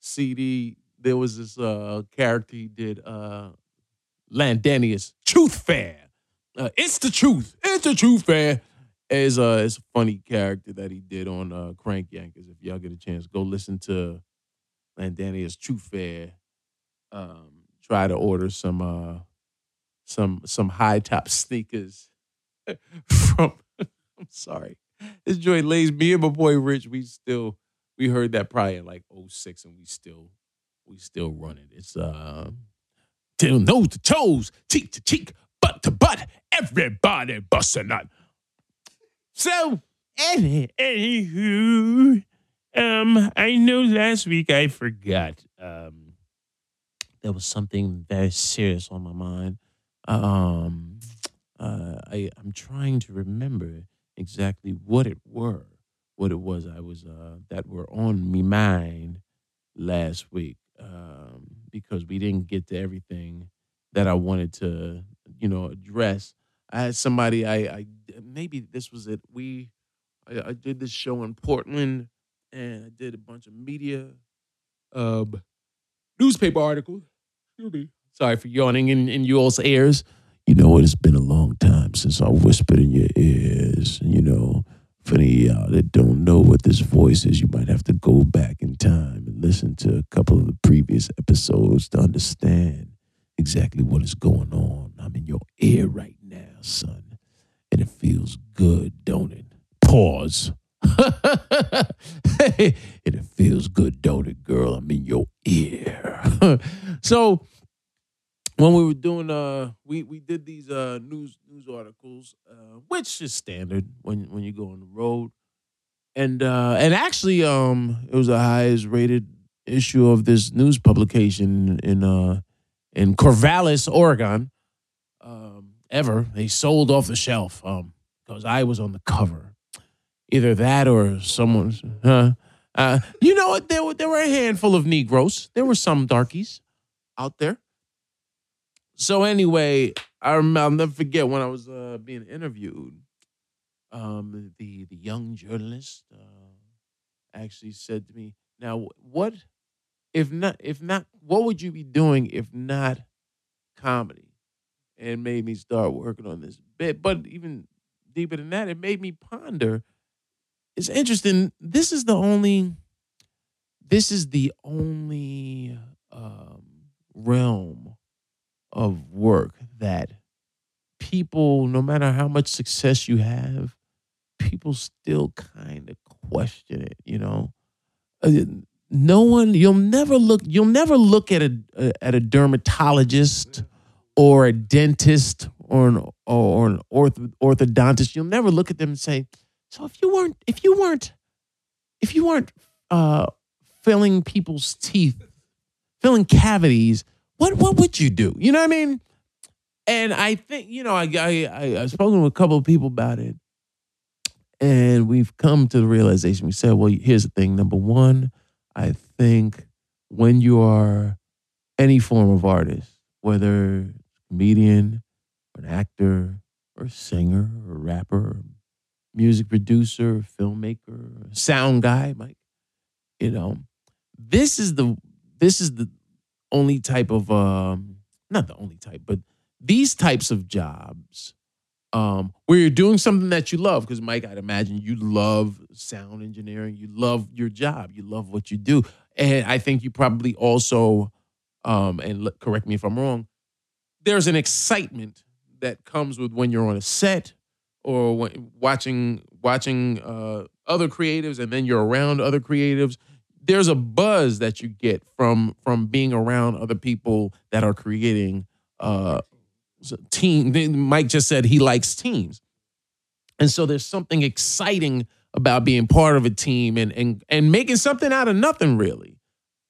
CD. There was this uh character he did uh Landanius Truth Fair. Uh, it's the truth. It's the truth fair. Is uh it's a funny character that he did on uh Crank Yankers. If y'all get a chance, go listen to Landanius True Fair. Um, try to order some uh some some high top sneakers from I'm sorry. This joint lays me and my boy Rich, we still we heard that probably in like 06 and we still we still run it. It's uh till nose to toes, cheek to cheek, butt to butt, everybody busting nut. So any anywho, um, I know last week I forgot. Um there was something very serious on my mind. Um, uh, I, I'm trying to remember exactly what it were, what it was I was uh, that were on me mind last week um, because we didn't get to everything that I wanted to, you know, address. I had somebody I, I maybe this was it. We I, I did this show in Portland and I did a bunch of media um, newspaper articles. Sorry for yawning in, in you all's ears. You know, it has been a long time since I whispered in your ears. You know, for any y'all that don't know what this voice is, you might have to go back in time and listen to a couple of the previous episodes to understand exactly what is going on. I'm in your ear right now, son. And it feels good, don't it? Pause. and it feels good, don't it, girl? I'm in your ear. so when we were doing uh we we did these uh news news articles, uh, which is standard when when you go on the road. And uh and actually um it was the highest rated issue of this news publication in uh in Corvallis, Oregon, um, ever. They sold off the shelf um because I was on the cover. Either that or someone's? Uh, you know what? There were there were a handful of Negroes. There were some darkies out there. So anyway, I remember, I'll never forget when I was uh, being interviewed. Um, the the young journalist uh, actually said to me, "Now, what if not if not what would you be doing if not comedy?" And made me start working on this bit. But even deeper than that, it made me ponder. It's interesting. This is the only. This is the only um, realm of work that people, no matter how much success you have, people still kind of question it, you know. Uh, no one, you'll never look, you'll never look at a, at a dermatologist or a dentist or an or an ortho, orthodontist. You'll never look at them and say, "So if you weren't, if you weren't, if you weren't uh, filling people's teeth, filling cavities, what what would you do? You know what I mean? And I think you know I I, I have spoken with a couple of people about it, and we've come to the realization. We said, well, here's the thing. Number one, I think when you are any form of artist, whether comedian, or an actor, or singer, or rapper, or music producer, filmmaker, sound guy, Mike, you know, this is the this is the only type of um not the only type, but these types of jobs um where you're doing something that you love because Mike I'd imagine you love sound engineering, you love your job, you love what you do. And I think you probably also um and correct me if I'm wrong, there's an excitement that comes with when you're on a set or watching watching uh other creatives and then you're around other creatives. There's a buzz that you get from from being around other people that are creating uh team mike just said he likes teams. And so there's something exciting about being part of a team and and and making something out of nothing really.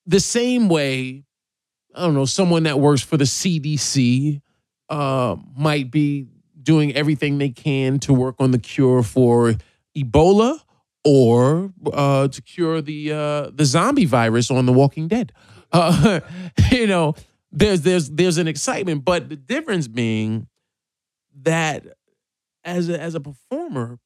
The same way i don't know someone that works for the cdc uh, might be doing everything they can to work on the cure for ebola or uh, to cure the uh, the zombie virus on The Walking Dead. Uh, you know, there's there's there's an excitement, but the difference being that as a, as a performer,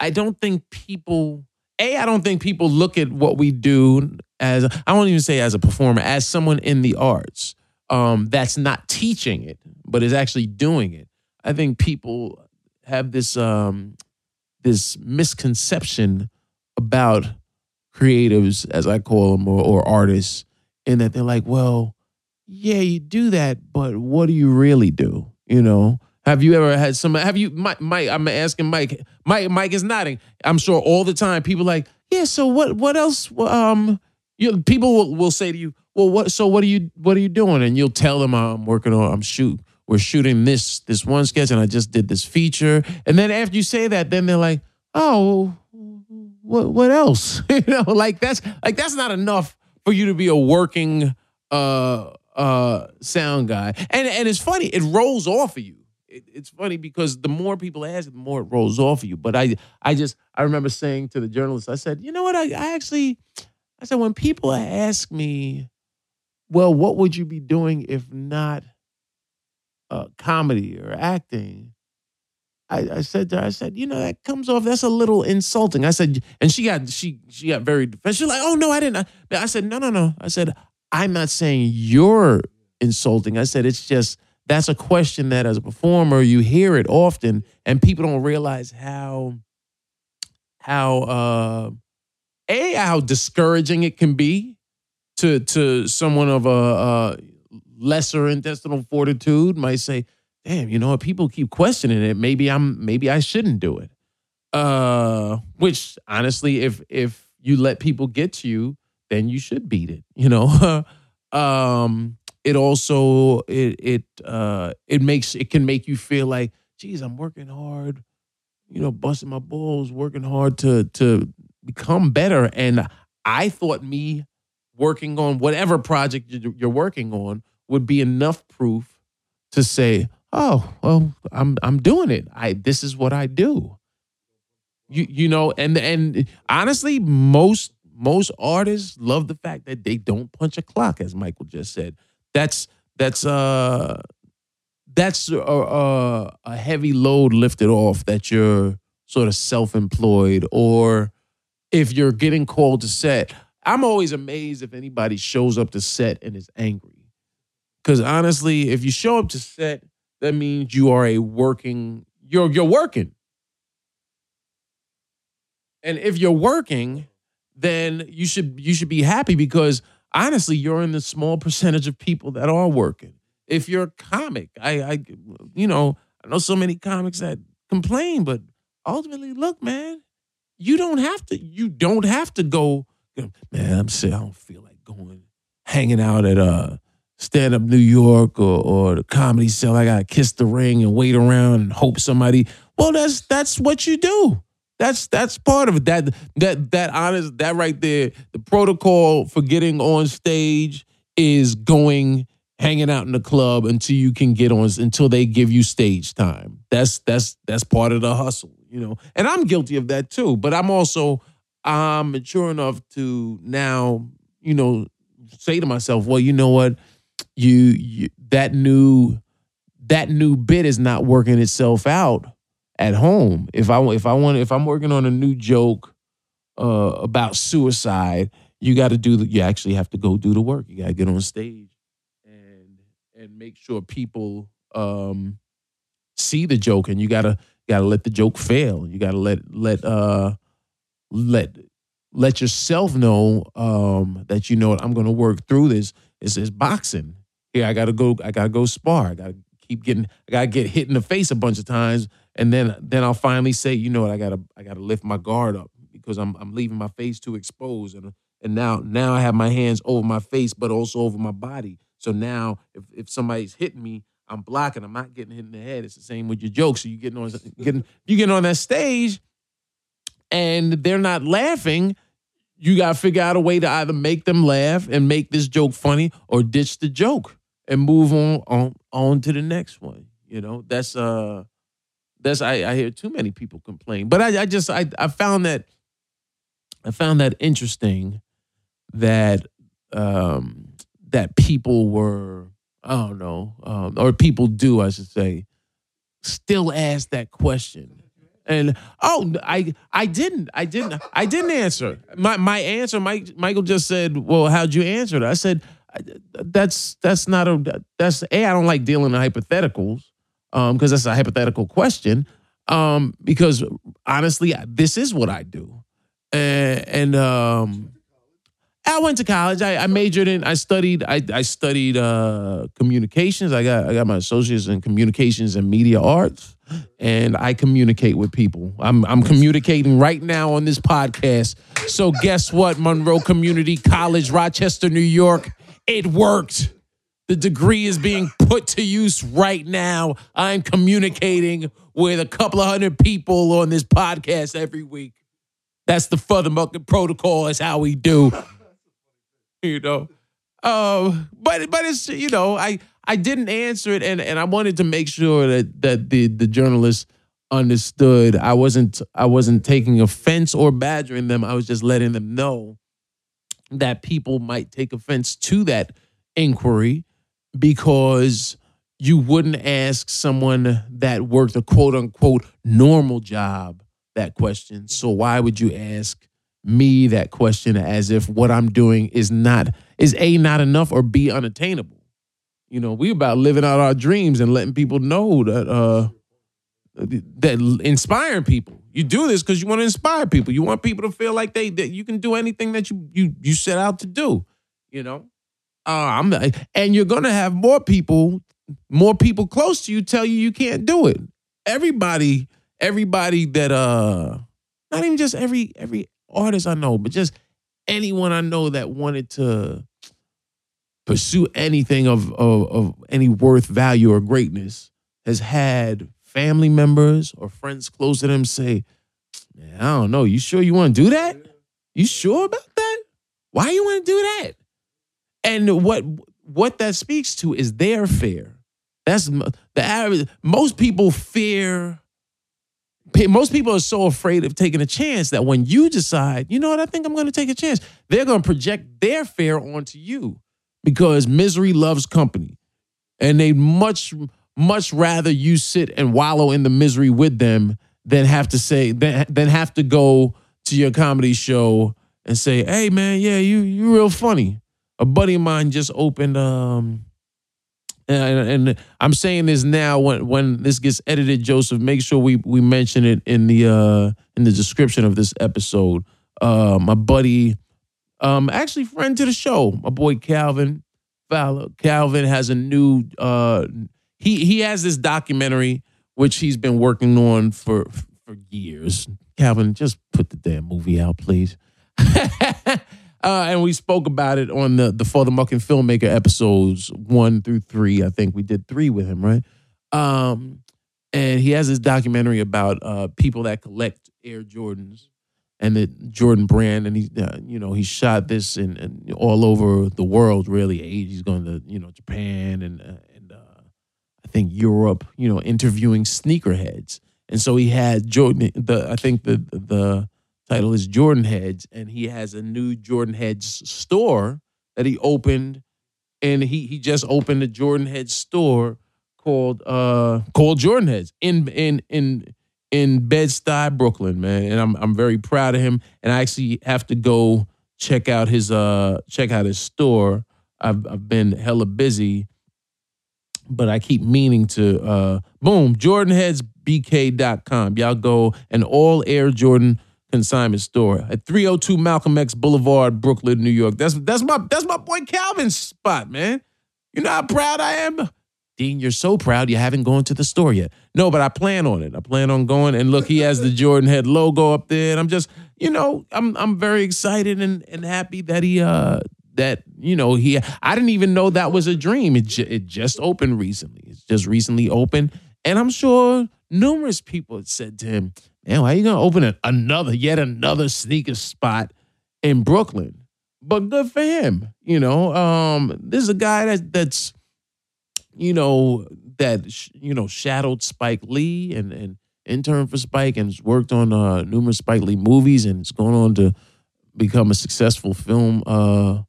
I don't think people. A, I don't think people look at what we do as I won't even say as a performer, as someone in the arts um, that's not teaching it, but is actually doing it. I think people have this um, this misconception about creatives, as I call them, or, or artists, in that they're like, well, yeah, you do that, but what do you really do? You know, have you ever had some? Have you, Mike? Mike I'm asking Mike. Mike, Mike is nodding. I'm sure all the time people like, yeah. So what? What else? Um, you people will, will say to you, well, what? So what are you? What are you doing? And you'll tell them I'm working on. I'm shoot we're shooting this this one sketch and I just did this feature. And then after you say that, then they're like, oh, what what else? you know, like that's like that's not enough for you to be a working uh uh sound guy. And and it's funny, it rolls off of you. It, it's funny because the more people ask, the more it rolls off of you. But I I just I remember saying to the journalist, I said, you know what? I, I actually I said when people ask me, well, what would you be doing if not uh, comedy or acting, I, I, said to her, I said, you know, that comes off, that's a little insulting. I said, and she got she she got very defensive. She's like, oh no, I didn't. I said, no, no, no. I said, I'm not saying you're insulting. I said, it's just that's a question that as a performer, you hear it often, and people don't realize how how uh a how discouraging it can be to to someone of a, a lesser intestinal fortitude might say, damn, you know what? People keep questioning it. Maybe I'm maybe I shouldn't do it. Uh, which honestly, if if you let people get to you, then you should beat it. You know. um, it also it it uh it makes it can make you feel like, geez, I'm working hard, you know, busting my balls, working hard to to become better. And I thought me working on whatever project you're working on would be enough proof to say, "Oh, well, I'm I'm doing it. I this is what I do." You you know, and and honestly, most most artists love the fact that they don't punch a clock, as Michael just said. That's that's uh that's a, a, a heavy load lifted off that you're sort of self-employed or if you're getting called to set I'm always amazed if anybody shows up to set and is angry. Because honestly, if you show up to set, that means you are a working, you're you're working. And if you're working, then you should you should be happy because honestly, you're in the small percentage of people that are working. If you're a comic, I I you know, I know so many comics that complain, but ultimately, look, man, you don't have to you don't have to go man, I'm saying I don't feel like going hanging out at uh stand up New York or or the comedy cell. I gotta kiss the ring and wait around and hope somebody. Well, that's that's what you do. That's that's part of it. That that that honest that right there. The protocol for getting on stage is going hanging out in the club until you can get on until they give you stage time. That's that's that's part of the hustle, you know. And I'm guilty of that too. But I'm also I'm mature enough to now, you know, say to myself, well, you know what, you, you that new that new bit is not working itself out at home. If I if I want if I'm working on a new joke uh, about suicide, you got to do the, you actually have to go do the work. You got to get on stage and and make sure people um, see the joke, and you gotta gotta let the joke fail. You gotta let let uh let let yourself know um, that you know what I'm to work through this. Is is boxing? Here, I got to go. I got to go spar. I got to keep getting. I got to get hit in the face a bunch of times, and then then I'll finally say, you know what? I got to I got to lift my guard up because I'm I'm leaving my face too exposed, and and now now I have my hands over my face, but also over my body. So now if if somebody's hitting me, I'm blocking. I'm not getting hit in the head. It's the same with your jokes. So you getting on getting you getting on that stage and they're not laughing, you got to figure out a way to either make them laugh and make this joke funny or ditch the joke and move on on on to the next one. You know, that's uh that's I, I hear too many people complain. But I, I just I I found that I found that interesting that um that people were I don't know, um, or people do, I should say, still ask that question and oh, I I didn't I didn't I didn't answer. My my answer, Mike Michael just said, "Well, how'd you answer it?" I said, "That's that's not a that's a I don't like dealing in hypotheticals um because that's a hypothetical question um because honestly this is what I do and, and um I went to college. I, I majored in. I studied. I, I studied uh, communications. I got. I got my associates in communications and media arts, and I communicate with people. I'm. I'm communicating right now on this podcast. So guess what? Monroe Community College, Rochester, New York. It worked. The degree is being put to use right now. I'm communicating with a couple of hundred people on this podcast every week. That's the further protocol. Is how we do. You know. Um, but but it's you know I I didn't answer it and and I wanted to make sure that that the the journalists understood I wasn't I wasn't taking offense or badgering them. I was just letting them know that people might take offense to that inquiry because you wouldn't ask someone that worked a quote unquote normal job that question. So why would you ask me that question as if what I'm doing is not is a not enough or b unattainable. You know, we about living out our dreams and letting people know that uh that inspiring people. You do this because you want to inspire people. You want people to feel like they that you can do anything that you you you set out to do. You know, uh, I'm and you're gonna have more people, more people close to you tell you you can't do it. Everybody, everybody that uh, not even just every every artist I know, but just anyone I know that wanted to pursue anything of, of, of any worth, value, or greatness has had family members or friends close to them say, I don't know. You sure you want to do that? You sure about that? Why you want to do that? And what what that speaks to is their fear. That's the average. Most people fear. Most people are so afraid of taking a chance that when you decide, you know what, I think I'm going to take a chance, they're going to project their fear onto you because misery loves company. And they much, much rather you sit and wallow in the misery with them than have to say, than, than have to go to your comedy show and say, hey man, yeah, you you real funny. A buddy of mine just opened um and, and, I'm saying this now when when this gets edited, Joseph, make sure we we mention it in the uh in the description of this episode. Uh my buddy um, actually friend to the show, my boy Calvan Fowler. Calvan has a new uh he he has this documentary which he's been working on for for years. Calvan, just put the damn movie out, please. uh, and we spoke about it on the the FuthaMuckin' Filmmaker episodes one through three. I think we did three with him, right? Um, and he has this documentary about uh, people that collect Air Jordans and the Jordan brand, and he, uh, you know, he shot this in, in, all over the world. Really, he's going to, you know, Japan and uh, and uh, I think Europe. You know, interviewing sneakerheads, and so he had Jordan. The I think the the title is Jordan Heads, and he has a new Jordan Heads store that he opened, and he he just opened a Jordan Heads store called uh called Jordan Heads in in in in Bed Stuy, Brooklyn, man. And I'm I'm very proud of him. And I actually have to go check out his uh check out his store. I've I've been hella busy, but I keep meaning to uh boom, JordanHeadsBK.com. Y'all go and all Air Jordan consignment store at 302 Malcolm X Boulevard, Brooklyn, New York. That's that's my that's my boy Calvan's spot, man. You know how proud I am? Dean, you're so proud you haven't gone to the store yet. No, but I plan on it. I plan on going. And look, he has the Jordan Head logo up there. And I'm just, you know, I'm I'm very excited and, and happy that he uh that you know he I didn't even know that was a dream. It it just opened recently. It's just recently opened, and I'm sure numerous people said to him, "Man, why are you gonna open a, another yet another sneaker spot in Brooklyn?" But good for him, you know. Um, this is a guy that that's you know, that you know shadowed Spike Lee and and interned for Spike and worked on uh, numerous Spike Lee movies and it's gone on to become a successful film uh,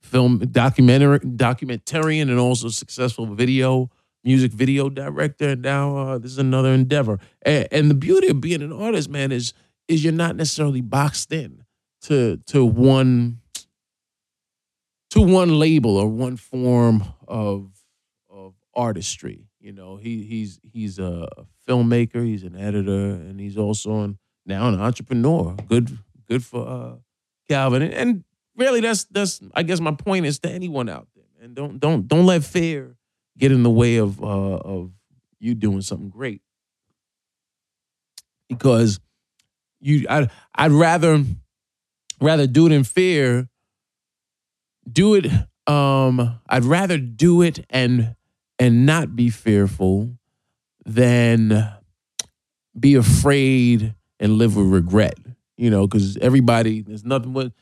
film documentary documentarian and also successful video music video director. And now uh, this is another endeavor. And, and the beauty of being an artist, man, is is you're not necessarily boxed in to to one to one label or one form of of artistry. You know, he he's he's a filmmaker, he's an editor, and he's also an, now an entrepreneur. Good good for uh, Calvan. And, and really, that's that's I guess my point is to anyone out there, and don't don't don't let fear get in the way of uh, of you doing something great because you I I'd rather rather do it in fear do it um I'd rather do it and and not be fearful than be afraid and live with regret. You know, because everybody, there's nothing but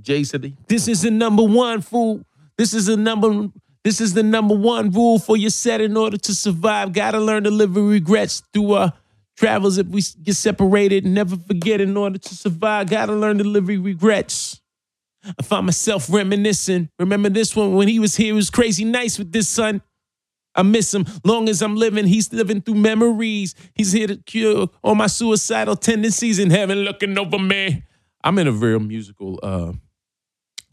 Jay said, this is the number one fool. This is the number this is the number one rule for your set in order to survive. Gotta learn to live with regrets through our travels if we get separated. Never forget in order to survive. Gotta learn to live with regrets. I find myself reminiscing. Remember this one when he was here, he was crazy nice with this son. I miss him. Long as I'm living, he's living through memories. He's here to cure all my suicidal tendencies in heaven looking over me. I'm in a real musical uh,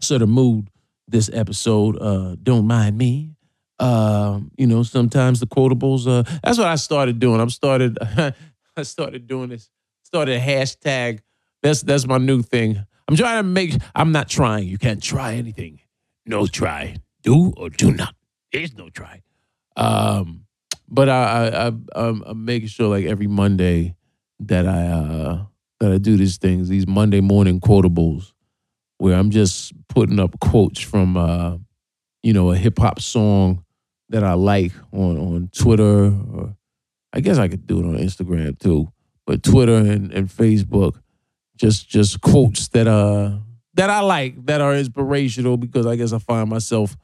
sort of mood this episode. Uh, don't mind me. Uh, you know, sometimes the quotables. Uh, that's what I started doing. I'm started. I started doing this. Started hashtag. That's that's my new thing. I'm trying to make. I'm not trying. You can't try anything. No try do or do not. There's no try. Um, but I, I, I I'm, I'm making sure like every Monday that I uh that I do these things, these Monday morning quotables, where I'm just putting up quotes from uh, you know, a hip hop song that I like on on Twitter or I guess I could do it on Instagram too, but Twitter and, and Facebook, just just quotes that uh that I like that are inspirational because I guess I find myself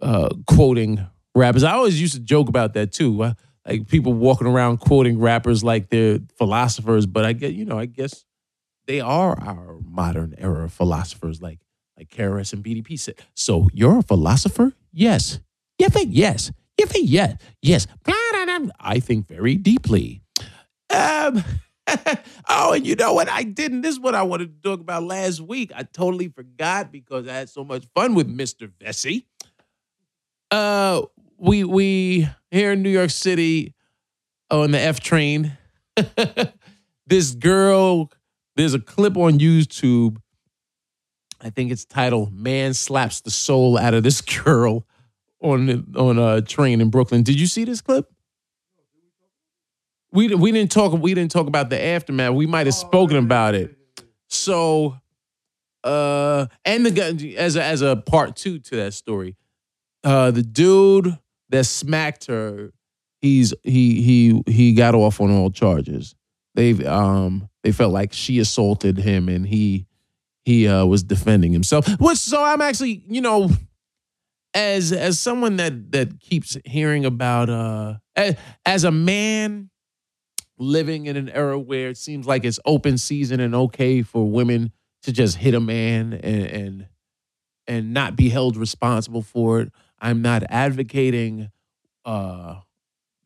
uh quoting rappers. I always used to joke about that too. I, like people walking around quoting rappers like they're philosophers, but I get you know I guess they are our modern era philosophers, like like KRS and BDP said. So you're a philosopher? Yes. You think yes? You think yes? Yes. I think very deeply. Um. oh, and you know what? I didn't. This is what I wanted to talk about last week. I totally forgot because I had so much fun with Mr. Vecsey. Uh, we we here in New York City on the F train. this girl, there's a clip on YouTube. I think it's titled "Man Slaps the Soul Out of This Girl" on on a train in Brooklyn. Did you see this clip? We we didn't talk we didn't talk about the aftermath. We might have oh, spoken about it. So, uh, and the as a, as a part two to that story, uh, the dude that smacked her, he's he he he got off on all charges. They've um they felt like she assaulted him and he he uh, was defending himself. Which so I'm actually you know as as someone that that keeps hearing about uh as, as a man living in an era where it seems like it's open season and okay for women to just hit a man and and, and not be held responsible for it. I'm not advocating uh,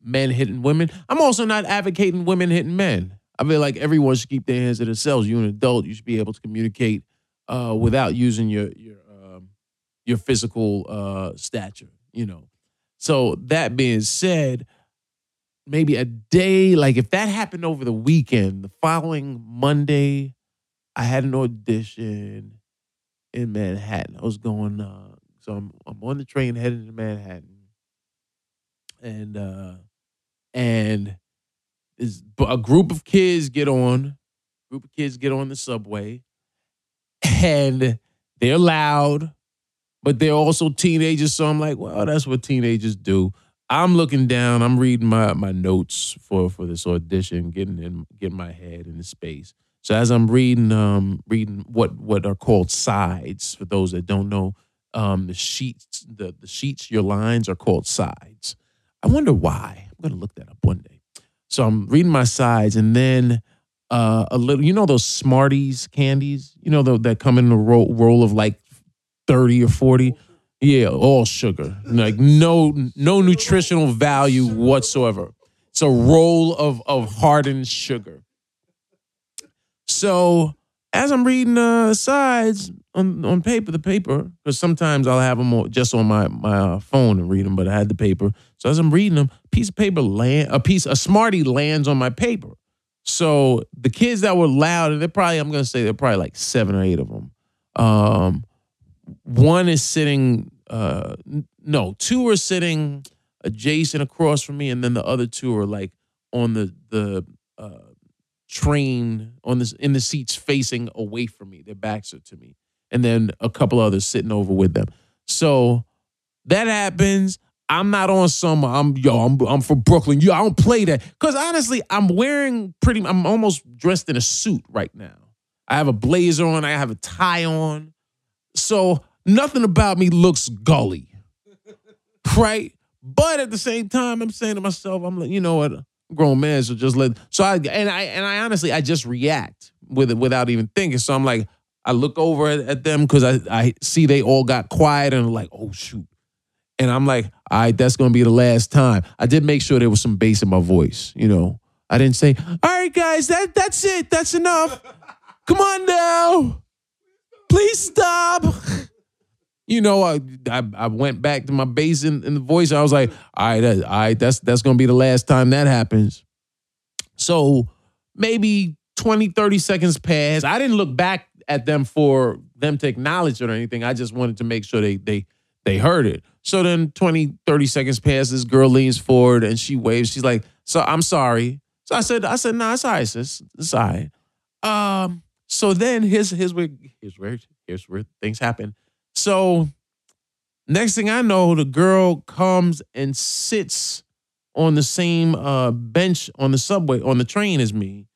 men hitting women. I'm also not advocating women hitting men. I feel like everyone should keep their hands to themselves. You're an adult. You should be able to communicate uh, without using your your um, your physical uh, stature. You know. So that being said, maybe a day like if that happened over the weekend, the following Monday, I had an audition in Manhattan. I was going. Uh, so I'm I'm on the train heading to Manhattan, and uh, and is a group of kids get on, group of kids get on the subway, and they're loud, but they're also teenagers. So I'm like, well, that's what teenagers do. I'm looking down. I'm reading my my notes for for this audition, getting in, getting my head in the space. So as I'm reading, um, reading what what are called sides for those that don't know, um, the sheets, the, the sheets, your lines are called sides. I wonder why. I'm to look that up one day. So I'm reading my sides and then uh, a little, you know, those Smarties candies, you know, the, that come in a roll, roll of like 30 or 40. Yeah, all sugar. Like no no nutritional value whatsoever. It's a roll of of hardened sugar. So as I'm reading uh, sides on, on paper, the paper, because sometimes I'll have them just on my my uh, phone and read them, but I had the paper. So as I'm reading them, a piece of paper land, a piece, a Smartie lands on my paper. So the kids that were loud, and they're probably, I'm gonna say they're probably like seven or eight of them. Um, one is sitting, uh, no, two are sitting adjacent across from me, and then the other two are like on the the uh, train on this in the seats facing away from me. Their backs are to me. And then a couple others sitting over with them. So that happens. I'm not on some. I'm yo. I'm I'm from Brooklyn. Yo, I don't play that because honestly, I'm wearing pretty. I'm almost dressed in a suit right now. I have a blazer on. I have a tie on. So nothing about me looks gully, right? But at the same time, I'm saying to myself, I'm like, you know what? grown man, so just let. So I and I and I honestly I just react with it without even thinking. So I'm like, I look over at, them because I I see they all got quiet and like, oh shoot, and I'm like, all right, that's gonna be the last time. I did make sure there was some bass in my voice, you know. I didn't say, all right, guys, that that's it, that's enough. Come on now, please stop you know, I, I, I went back to my bass in, in the voice. I was like, all right, that, all right, that's that's gonna be the last time that happens. So maybe 20, 30 seconds pass. I didn't look back at them for them to acknowledge it or anything. I just wanted to make sure they they they heard it. So then 20, 30 seconds passes, girl leans forward and she waves. She's like, so I'm sorry. So I said, I said, no, nah, it's all right, sis. It's all right. Um, so then here's here's where here's where here's where things happen. So next thing I know, the girl comes and sits on the same uh, bench on the subway on the train as me.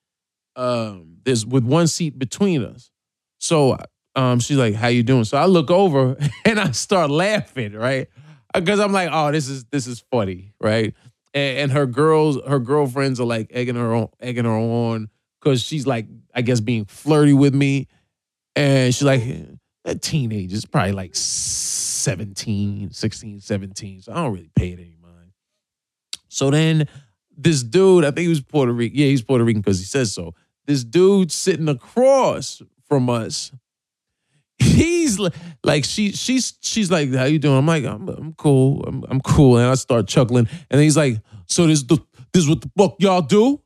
Um, there's with one seat between us. So um, she's like, "How you doing?" So I look over and I start laughing, right? Because I'm like, "Oh, this is this is funny, right?" And, and her girls, her girlfriends are like egging her on, egging her on because she's like, I guess, being flirty with me, and she's like, a teenager, is probably like 17, 16, 17. So I don't really pay it any mind. So then this dude, I think he was Puerto Rican. Yeah, he's Puerto Rican because he says so. This dude sitting across from us. He's like she she's she's like how you doing? I'm like i'm, I'm cool. I'm, I'm cool. And i start chuckling. And he's like so this the this is what the fuck y'all do?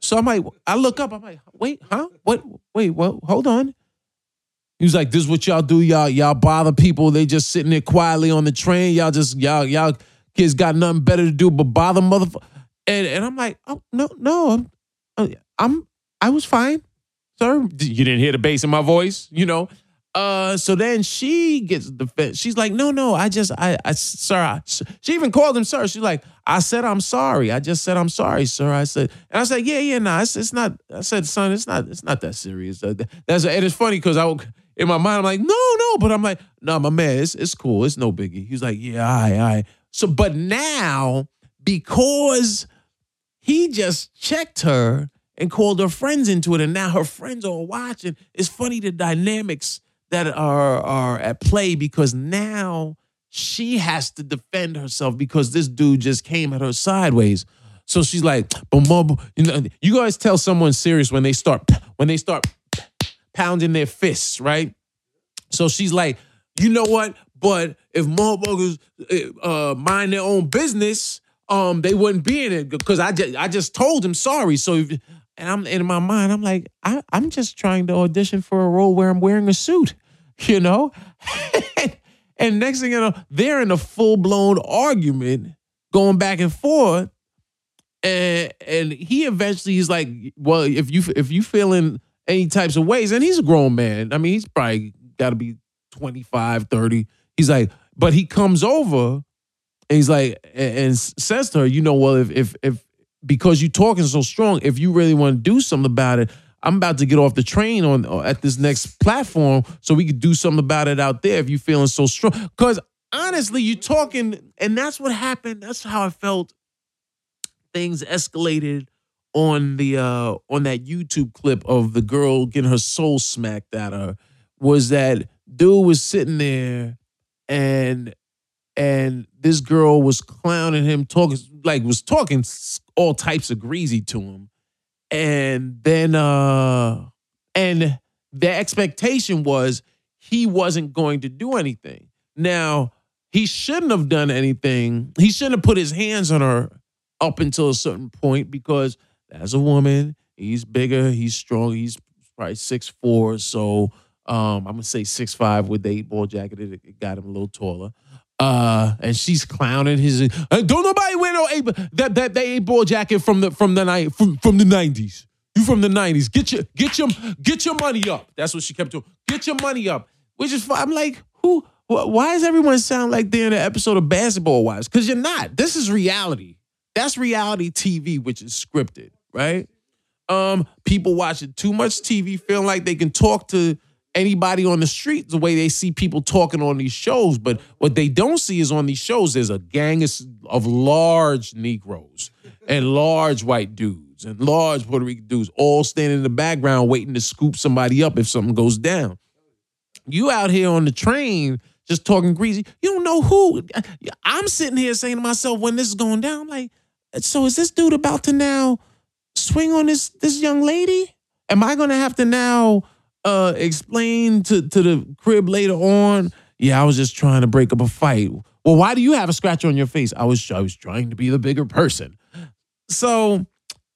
So i'm like i look up. I'm like wait huh? What wait what hold on. He was like this is what y'all do? Y'all y'all bother people. They just sitting there quietly on the train. Y'all just y'all y'all kids got nothing better to do but bother motherfucker and, and i'm like oh no no. I'm i'm i was fine sir you didn't hear the bass in my voice you know uh, so then she gets defense. She's like, no, no, I just, I, I, sir, I, she even called him sir. She's like, I said I'm sorry. I just said I'm sorry, sir. I said, and I said, yeah, yeah, nah, it's, it's not. I said, son, it's not, it's not that serious. Uh, that's, and it's funny because I, in my mind, I'm like, no, no, but I'm like, no, my man, it's, it's cool, it's no biggie. He's like, yeah, I, I. So, but now because he just checked her and called her friends into it, and now her friends are watching. It's funny the dynamics that are are at play because now she has to defend herself because this dude just came at her sideways. So she's like, you know, you guys tell someone serious when they start when they start pounding their fists, right? So she's like, you know what? But if motherfuckers uh, mind their own business, um, they wouldn't be in it because I just I just told him sorry. So if, and I'm in my mind, I'm like, I, I'm just trying to audition for a role where I'm wearing a suit, you know? and next thing you know, they're in a full-blown argument going back and forth. And and he eventually he's like, well, if you if you feeling any types of ways, and he's a grown man. I mean, he's probably gotta be 25, 30. He's like, but he comes over and he's like, and says to her, you know, well, if if if because you're talking so strong, if you really want to do something about it, I'm about to get off the train on uh, at this next platform so we could do something about it out there if you're feeling so strong. Because honestly, you're talking, and that's what happened. That's how I felt. Things escalated on the uh on that YouTube clip of the girl getting her soul smacked at her. Was that dude was sitting there and and this girl was clowning him, talking like was talking all types of greasy to him. And then uh and the expectation was he wasn't going to do anything. Now, he shouldn't have done anything. He shouldn't have put his hands on her up until a certain point because as a woman, he's bigger, he's strong, he's probably six four. So um, I'm gonna say six five with the eight ball jacket. It got him a little taller. Uh, and she's clowning his. Don't nobody wear no eight, that that that eight ball jacket from the from the night from from the nineties. You from the nineties? Get your get your get your money up. That's what she kept doing. Get your money up. Which is I'm like, who? Why does everyone sound like they're in an episode of Basketball Wives? Because you're not. This is reality. That's reality TV, which is scripted, right? Um, people watching too much TV, feeling like they can talk to anybody on the street the way they see people talking on these shows. But what they don't see is on these shows, there's a gang of large Negroes and large white dudes and large Puerto Rican dudes all standing in the background waiting to scoop somebody up if something goes down. You out here on the train just talking greasy. You don't know who. I'm sitting here saying to myself when this is going down, I'm like, so is this dude about to now swing on this this young lady? Am I gonna have to now uh, explain to, to the crib later on, yeah, I was just trying to break up a fight. Well, why do you have a scratch on your face? I was I was trying to be the bigger person. So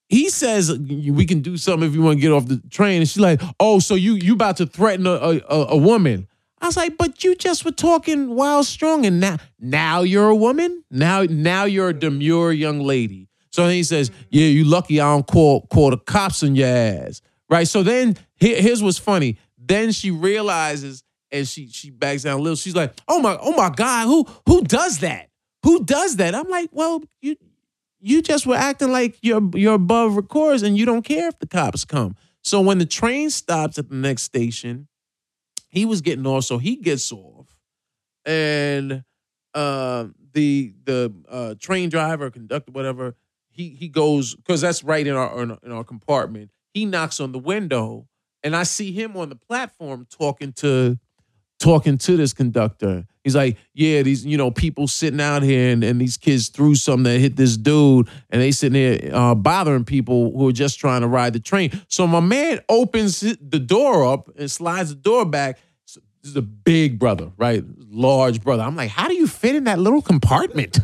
he says we can do something if you want to get off the train. And she's like, oh, so you you about to threaten a, a, a woman. I was like, but you just were talking wild strong, and now now you're a woman. Now now you're a demure young lady. So he says, yeah, you lucky I don't call call the cops on your ass, right? So then here's what's funny. Then she realizes and she she backs down a little. She's like, oh my oh my god, who who does that? Who does that? I'm like, well, you you just were acting like you're you're above records and you don't care if the cops come. So when the train stops at the next station, he was getting off, so he gets off, and uh, the the uh, train driver, conductor, whatever, he he goes because that's right in our in our compartment. He knocks on the window, and I see him on the platform talking to talking to this conductor. He's like, yeah, these, you know, people sitting out here and, and these kids threw something that hit this dude and they sitting there uh, bothering people who are just trying to ride the train. So my man opens the door up and slides the door back. So this is a big brother, right? Large brother. I'm like, how do you fit in that little compartment?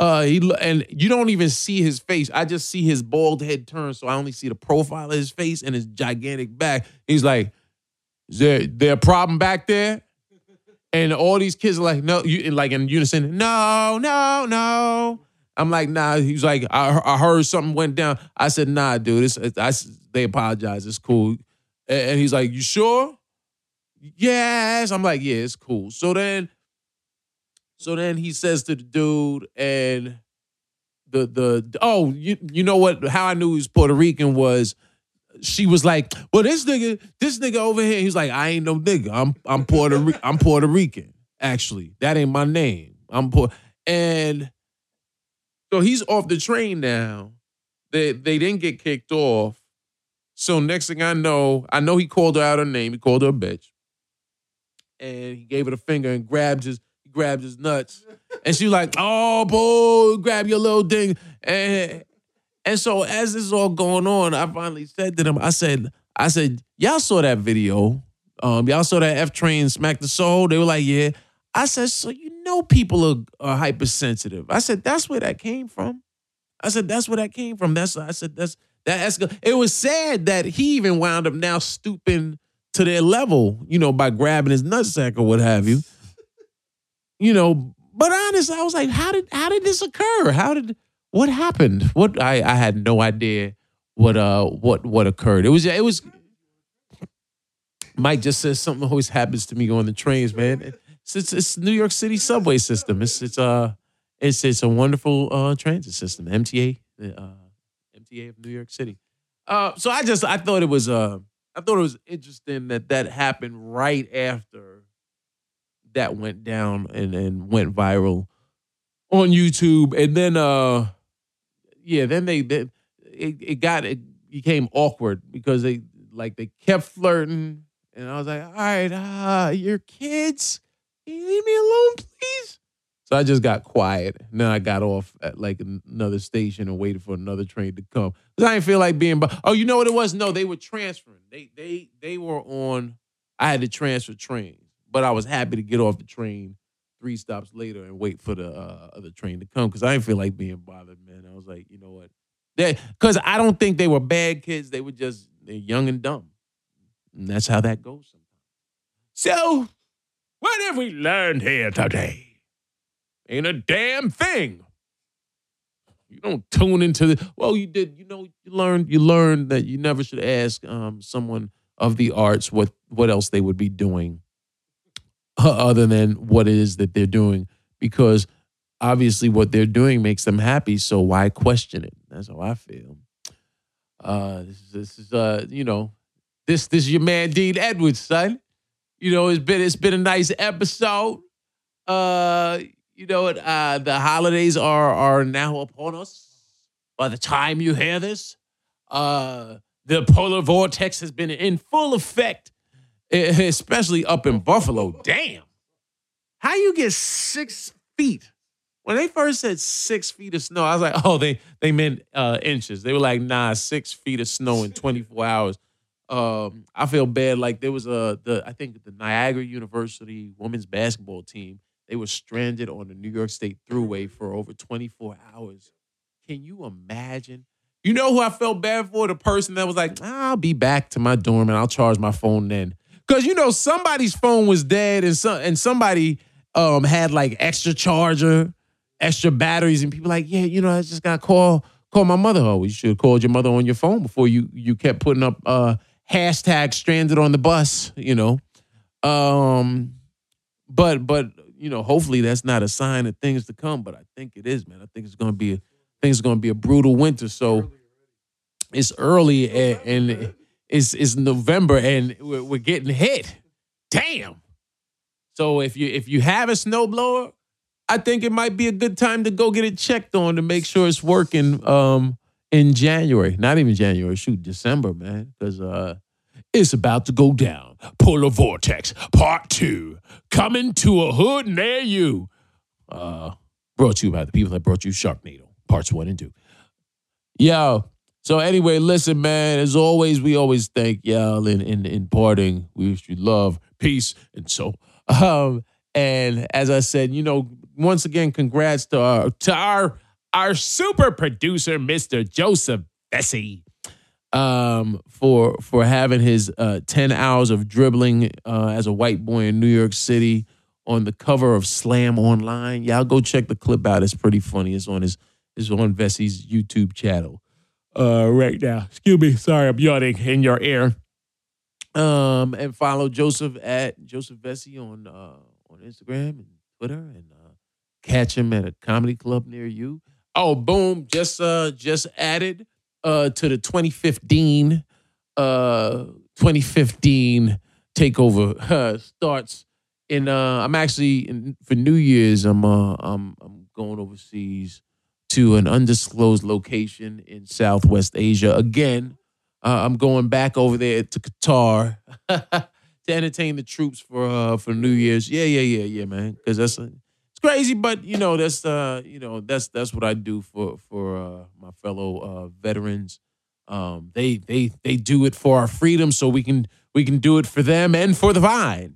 Uh, he and you don't even see his face. I just see his bald head turn, so I only see the profile of his face and his gigantic back. He's like, "Is there there a problem back there?" And all these kids are like, no, you like in unison, no, no, no. I'm like, nah. He's like, I, I heard something went down. I said, nah, dude. It's, it's I, they apologize. It's cool. And he's like, you sure? Yes. I'm like, yeah, it's cool. So then, so then he says to the dude, and the the oh, you you know what? How I knew he was Puerto Rican was she was like, "Well, this nigga, this nigga over here." He's like, "I ain't no nigga. I'm I'm Puerto I'm Puerto Rican. Actually, that ain't my name. I'm poor." And so he's off the train now. They they didn't get kicked off. So next thing I know, I know he called her out her name. He called her a bitch, and he gave her the finger and grabbed his grabbed his nuts. And she was like, "Oh, boy, grab your little ding." And and so as this is all going on, I finally said to them, I said, I said, y'all saw that video. Um, y'all saw that F train smack the soul. They were like, yeah. I said, so you know people are, are hypersensitive. I said, that's where that came from. I said, that's where that came from. That's I said, that's that it was sad that he even wound up now stooping to their level, you know, by grabbing his nutsack or what have you. You know, but honestly, I was like, how did how did this occur? How did what happened? What I I had no idea what uh what what occurred. It was it was Mike just says something always happens to me on the trains, man. It's it's, it's New York City subway system. It's it's uh it's it's a wonderful uh transit system. MTA, uh MTA of New York City. Uh so I just I thought it was uh I thought it was interesting that that happened right after that went down and and went viral on YouTube and then uh yeah, then they, they it, it got it became awkward because they like they kept flirting, and I was like, all right, uh, your kids, can you leave me alone, please? So I just got quiet. And then I got off at like another station and waited for another train to come. Cause I didn't feel like being. Oh, you know what it was? No, they were transferring. They they they were on. I had to transfer trains, but I was happy to get off the train three stops later and wait for the uh, other train to come because I didn't feel like being bothered, man. I was like, you know what? Because I don't think they were bad kids. They were just young and dumb. And that's how that goes sometimes. So, what have we learned here today? Ain't a damn thing. You don't tune into the well, you did, you know, you learned you learned that you never should ask um, someone of the arts what what else they would be doing other than what it is that they're doing because obviously what they're doing makes them happy so why question it? That's how i feel. Uh this, this is uh you know this this is your man dean edwards son. You know it's been it's been a nice episode. Uh you know what uh the holidays are are now upon us by the time you hear this. Uh the polar vortex has been in full effect especially up in Buffalo. Damn. How you get six feet? When they first said six feet of snow, I was like, oh, they they meant uh, inches. They were like, nah, six feet of snow in 24 hours. Um, I feel bad. Like there was a the I think the Niagara University women's basketball team. They were stranded on the New York State Thruway for over 24 hours. Can you imagine? You know who I felt bad for? The person that was like, I'll be back to my dorm and I'll charge my phone then. Cause you know somebody's phone was dead and some and somebody um had like extra charger, extra batteries, and people like, yeah, you know, I just got call call my mother. Oh, you should have called your mother on your phone before you you kept putting up uh hashtag stranded on the bus, you know. Um but but you know, hopefully that's not a sign of things to come, but I think it is, man. I think it's gonna be a think it's gonna be a brutal winter. So it's early and, and it's it's November and we're, we're getting hit. Damn. So if you if you have a snowblower, I think it might be a good time to go get it checked on to make sure it's working um in January. Not even January, shoot, December, man. Because uh it's about to go down. Polar Vortex Part 2 coming to a hood near you. Uh brought to you by the people that brought you Sharknado, parts one and two. Yo, so anyway, listen, man. As always, we always thank y'all in in, in parting. We wish you love, peace, and so. Um, and as I said, you know, once again, congrats to our to our our super producer, Mr. Joseph Vecsey, um, for for having his uh, ten hours of dribbling uh, as a white boy in New York City on the cover of Slam Online. Y'all go check the clip out. It's pretty funny. It's on his it's on Vecsey's YouTube channel uh, right now. Excuse me. Sorry, I'm yawning in your ear. Um, and follow Joseph at Joseph Vecsey on uh, on Instagram and Twitter, and uh, catch him at a comedy club near you. Oh, boom! Just uh, just added uh to the 2015 uh 2015 takeover uh, starts in uh I'm actually in, for New Year's I'm uh I'm I'm going overseas to an undisclosed location in Southwest Asia again. Uh, I'm going back over there to Qatar to entertain the troops for uh for New Year's. Yeah, yeah, yeah, yeah, man. Because that's uh, it's crazy, but you know that's uh you know that's that's what I do for for uh, my fellow uh, veterans. Um, they they they do it for our freedom, so we can we can do it for them and for the vine.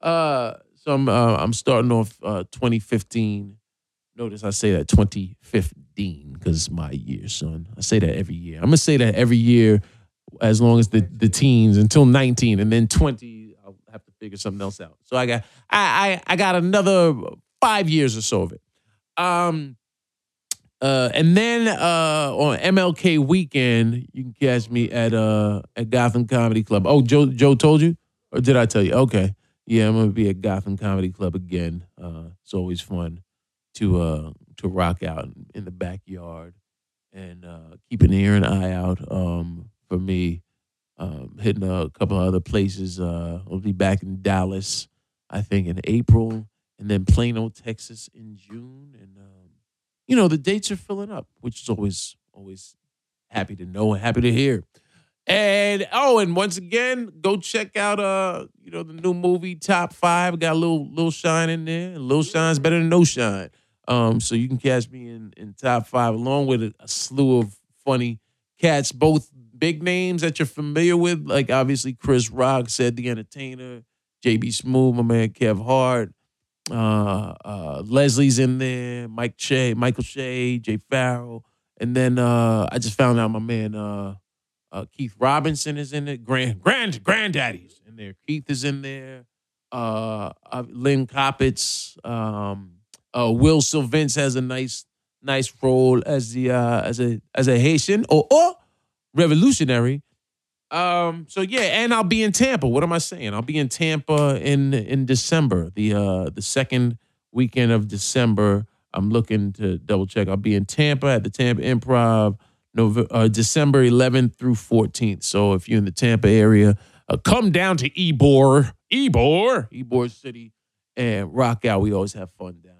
Uh, so I'm uh, I'm starting off uh, 2015. Notice I say that 2015 because my year, son. I say that every year. I'm gonna say that every year as long as the the teens until 19, and then 20. I'll have to figure something else out. So I got I I, I got another five years or so of it. Um. Uh, and then uh, on MLK weekend, you can catch me at uh at Gotham Comedy Club. Oh, Joe Joe told you, or did I tell you? Okay, yeah, I'm gonna be at Gotham Comedy Club again. Uh, it's always fun to uh to rock out in the backyard and uh, keep an ear and eye out um, for me. Um, hitting a couple of other places. Uh, I'll be back in Dallas, I think, in April, and then Plano, Texas, in June. And um, you know the dates are filling up, which is always always happy to know and happy to hear. And oh, and once again, go check out uh, you know, the new movie Top Five. Got a little little shine in there. Little shine's better than no shine. Um, so you can catch me in in top five, along with a, a slew of funny cats, both big names that you're familiar with, like obviously Chris Rock, Ced the Entertainer, JB Smoove, my man Kev Hart. Uh, uh, Leslie's in there, Mike Che, Michael Che, Jay Pharoah, and then uh, I just found out my man uh, uh, Keith Robinson is in it. Grand Grand Granddaddy's in there. Keith is in there. Uh, uh Lynn Coppets. Um, uh, Will Sylvince has a nice nice role as the uh, as a as a Haitian or or revolutionary. Um, so yeah, and I'll be in Tampa. What am I saying? I'll be in Tampa in in December, the uh the second weekend of December. I'm looking to double check. I'll be in Tampa at the Tampa Improv, November, uh, December 11th through 14th. So if you're in the Tampa area, uh, come down to Ybor, Ybor, Ybor City, and rock out. We always have fun down there.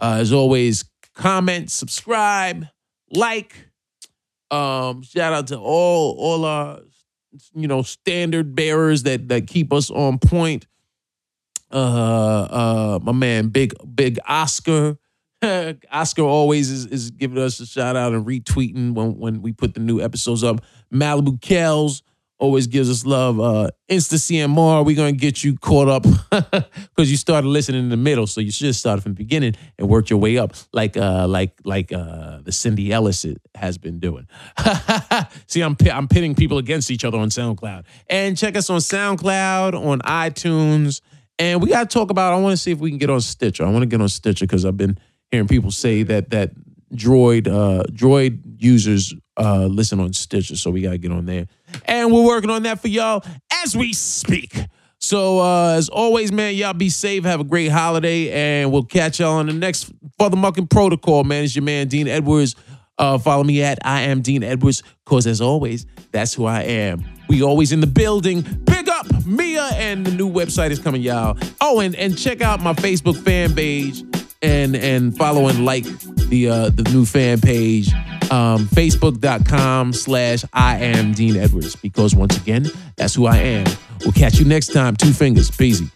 Uh, as always, comment, subscribe, like. Um, shout out to all all our you know standard bearers that that keep us on point. Uh, uh, my man, big big Oscar. Oscar always is, is giving us a shout out and retweeting when when we put the new episodes up. Malibu Kells always gives us love. Uh, Insta CMR, we're gonna get you caught up because you started listening in the middle, so you should start from the beginning and work your way up, like uh, like like uh, the Cindy Ellis has been doing. See, I'm I'm pitting people against each other on SoundCloud, and check us on SoundCloud, on iTunes, and we gotta talk about. I want to see if we can get on Stitcher. I want to get on Stitcher because I've been hearing people say that that Droid uh, Droid users uh, listen on Stitcher, so we gotta get on there, and we're working on that for y'all as we speak. So uh, as always, man, y'all be safe, have a great holiday, and we'll catch y'all on the next FuthaMuckin' Protocol. Man, it's your man Dean Edwards. Uh, follow me at I am Dean Edwards, cause as always, that's who I am. We always in the building. Big up Mia, and the new website is coming, y'all. Oh, and and check out my Facebook fan page and and follow and like the uh, the new fan page, um, facebook.com slash I am Dean Edwards. Because once again, that's who I am. We'll catch you next time. Two fingers. Peasy.